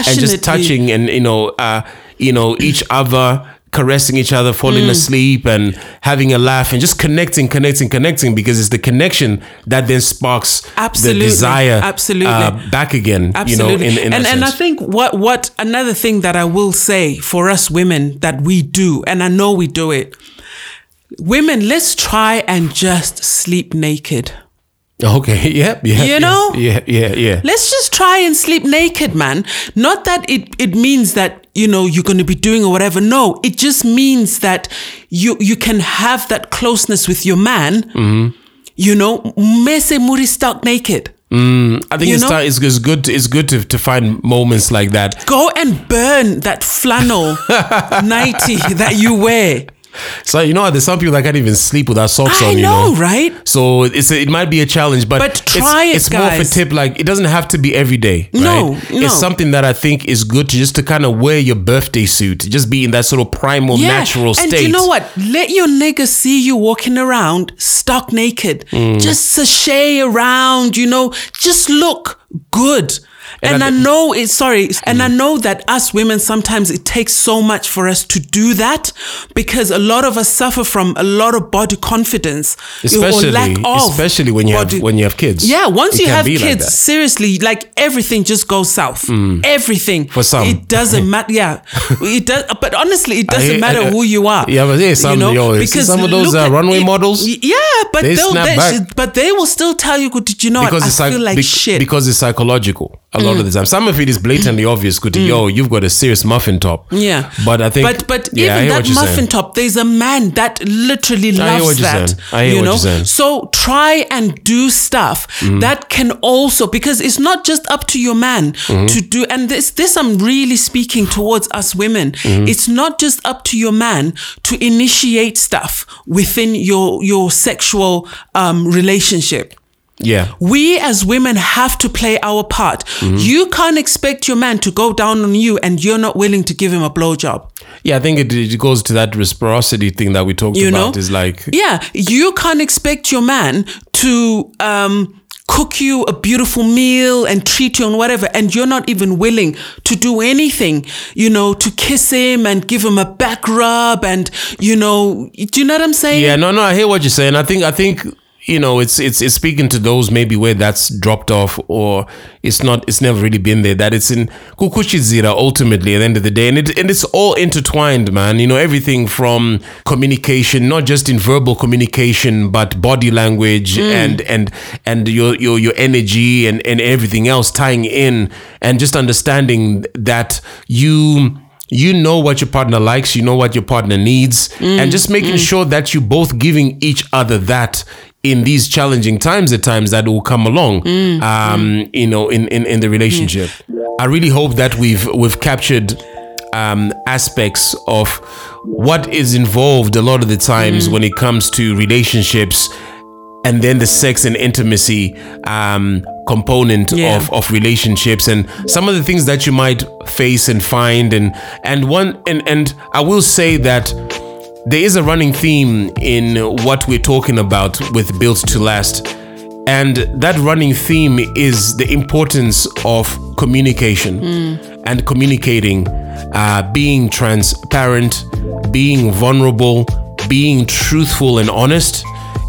and just touching and you know uh you know each other caressing each other falling
Mm.
asleep and having a laugh and just connecting connecting connecting because it's the connection that then sparks
Absolutely.
the desire
Absolutely.
uh, back again
Absolutely.
you know in, in
and and I think what what another thing that I will say for us women that we do, and I know we do it. Women, let's try and just sleep naked.
Okay. Yep. Yeah.
You
yeah,
know?
Yeah. Yeah. Yeah.
Let's just try and sleep naked, man. Not that it, it means that, you know, you're going to be doing or whatever. No, it just means that you, you can have that closeness with your man.
Mm-hmm.
You know, mese muri stuck naked.
I think
You
it's,
know?
it's, it's good. It's good to, to find moments like that.
Go and burn that flannel nighty that you wear.
So you know, there's some people that can't even sleep without socks
I
on. You
know,
know,
right?
So it's a, it might be a challenge, but,
But try it,
it's, it's more of a tip. Like it doesn't have to be every day.
No,
right?
no.
It's something that I think is good to just to kind of wear your birthday suit, just be in that sort of primal, natural state.
And you know what? Let your nigga see you walking around stuck naked.
Mm.
Just sashay around, you know, just look good. And,
And
I,
I- Mm.
know it's sorry, and I know that us women sometimes it takes so much for us to do that because a lot of us suffer from a lot of body confidence
especially
or lack of
especially when you
body-
have when you have kids.
yeah, once
It
you have
be like
kids.
Mm.
seriously, like everything just goes south. Everything.
For some.
It doesn't matter. Yeah. It does but honestly, it doesn't
I-
matter
I-
who you are.
Yeah, but yeah, some- yo, see some of those, uh, runway
y-
models,
Yeah, but
they
they,
back.
but they will still tell you, did you know what?
because
I
it's like
feel like
bec-
shit.
because it's psychological. A lot of the time. Some of it is blatantly obvious. Good, yo, you've got a serious muffin top.
Mm. Yeah.
but I think,
But but
yeah,
even that muffin
saying.
top, there's a man that literally
hear
loves that.
saying. I hear
you
what
know? So try and do stuff
Mm-hmm.
that can also because it's not just up to your man
Mm-hmm.
to do and this this I'm really speaking towards us women.
Mm-hmm.
It's not just up to your man to initiate stuff within your your sexual um relationship
Yeah,
we as women have to play our part.
Mm-hmm.
You can't expect your man to go down on you and you're not willing to give him a blowjob.
yeah. I think it, it goes to that reciprocity thing that we talked
You
about.
know?
Is like,
Yeah, you can't expect your man to um, cook you a beautiful meal and treat you and whatever, and you're not even willing to do anything, you know, to kiss him and give him a back rub and, you know, do you know what I'm saying?
Yeah, no, no, I hear what you're saying. I think, I think, you know, it's it's it's speaking to those maybe where that's dropped off or it's not, it's never really been there. That it's in kukuchizira ultimately at the end of the day, and it and it's all intertwined, man. You know, everything from communication, not just in verbal communication, but body language hmm. and and and your your your energy and and everything else tying in, and just understanding that you you know what your partner likes, you know what your partner needs, hmm. and just making hmm. sure that you both giving each other that in these challenging times at times that will come along um you know in, in in the relationship. I really hope that we've we've captured um aspects of what is involved a lot of the times when it comes to relationships and then the sex and intimacy um, component
Yeah.
of, of relationships and some of the things that you might face and find and and one and and I will say that there is a running theme in what we're talking about with Built to Last and that running theme is the importance of communication and communicating, uh, being transparent, being vulnerable, being truthful and honest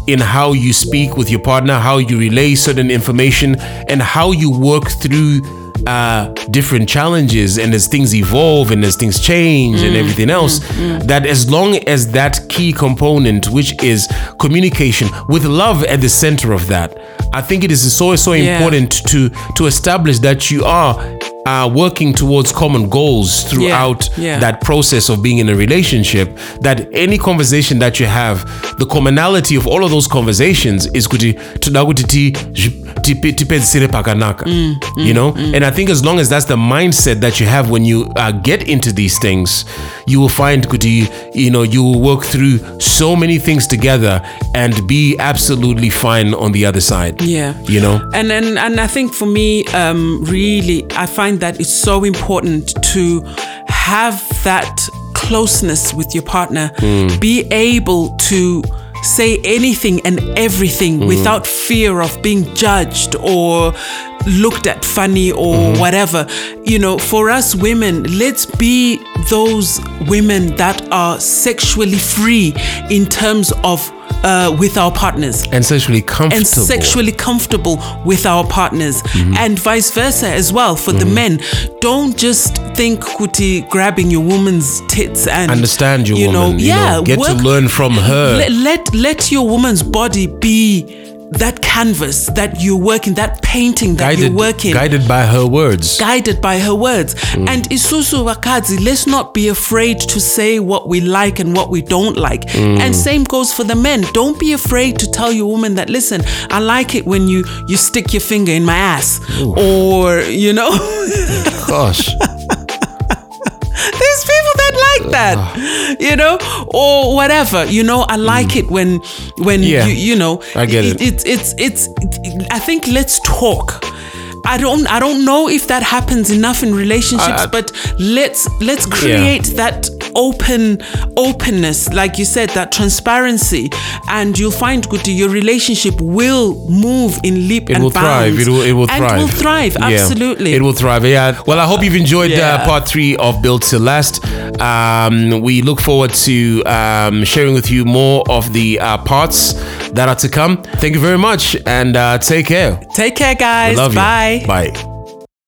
in how you speak with your partner, how you relay certain information, and how you work through uh, different challenges and as things evolve and as things change and mm, everything else, mm, mm. that as long as that key component, which is communication, with love at the center of that, I think it is so so
Yeah.
important to to establish that you are uh, working towards common goals throughout
yeah.
that process of being in a relationship. That any conversation that you have, the commonality of all of those conversations is kuti toda kuti ti- tipe- tipedzisire pakanaka you know and i think as long as that's the mindset that you have when you uh, get into these things you will find kuti you know you will work through so many things together and be absolutely fine on the other side
Yeah.
you know
And and and I think for me, um, really, I find that it's so important to have that closeness with your partner, hmm. be able to say anything and everything hmm. without fear of being judged or looked at funny or hmm. whatever. You know, for us women, let's be those women that are sexually free in terms of uh, with our partners.
And sexually comfortable.
and sexually comfortable with our partners. And vice versa as well for the men. Don't just think kuti grabbing your woman's tits and
understand your
you
woman
know
you
yeah
know, get to learn from her.
Let, let let your woman's body be that canvas that you're working that painting that
guided,
you're working
guided by her words
guided by her words. Mm. And Isusu Wakazi, let's not be afraid to say what we like and what we don't like. Mm. And same goes for the men. Don't be afraid to tell your woman that listen, I like it when you you stick your finger in my ass. Or, you know,
gosh
there's people that like that. You know? Or whatever. You know, I like mm. it when when
Yeah.
you you know
I get it.
It's it's it's I think let's talk. I don't I don't know if that happens enough in relationships,
I- I-
but let's let's create that open openness, like you said, that transparency, and you'll find Guti, your relationship will move in leap
it
and
will
bounds.
thrive. It will. Thrive, it will
and
thrive.
will thrive.
Yeah.
Absolutely.
It will thrive. Yeah. Well, I hope you've enjoyed uh, part three of Built to Last. Um, we look forward to um, sharing with you more of the uh, parts that are to come. Thank you very much, and uh, take care.
Take care, guys.
Love
Bye.
you. Bye.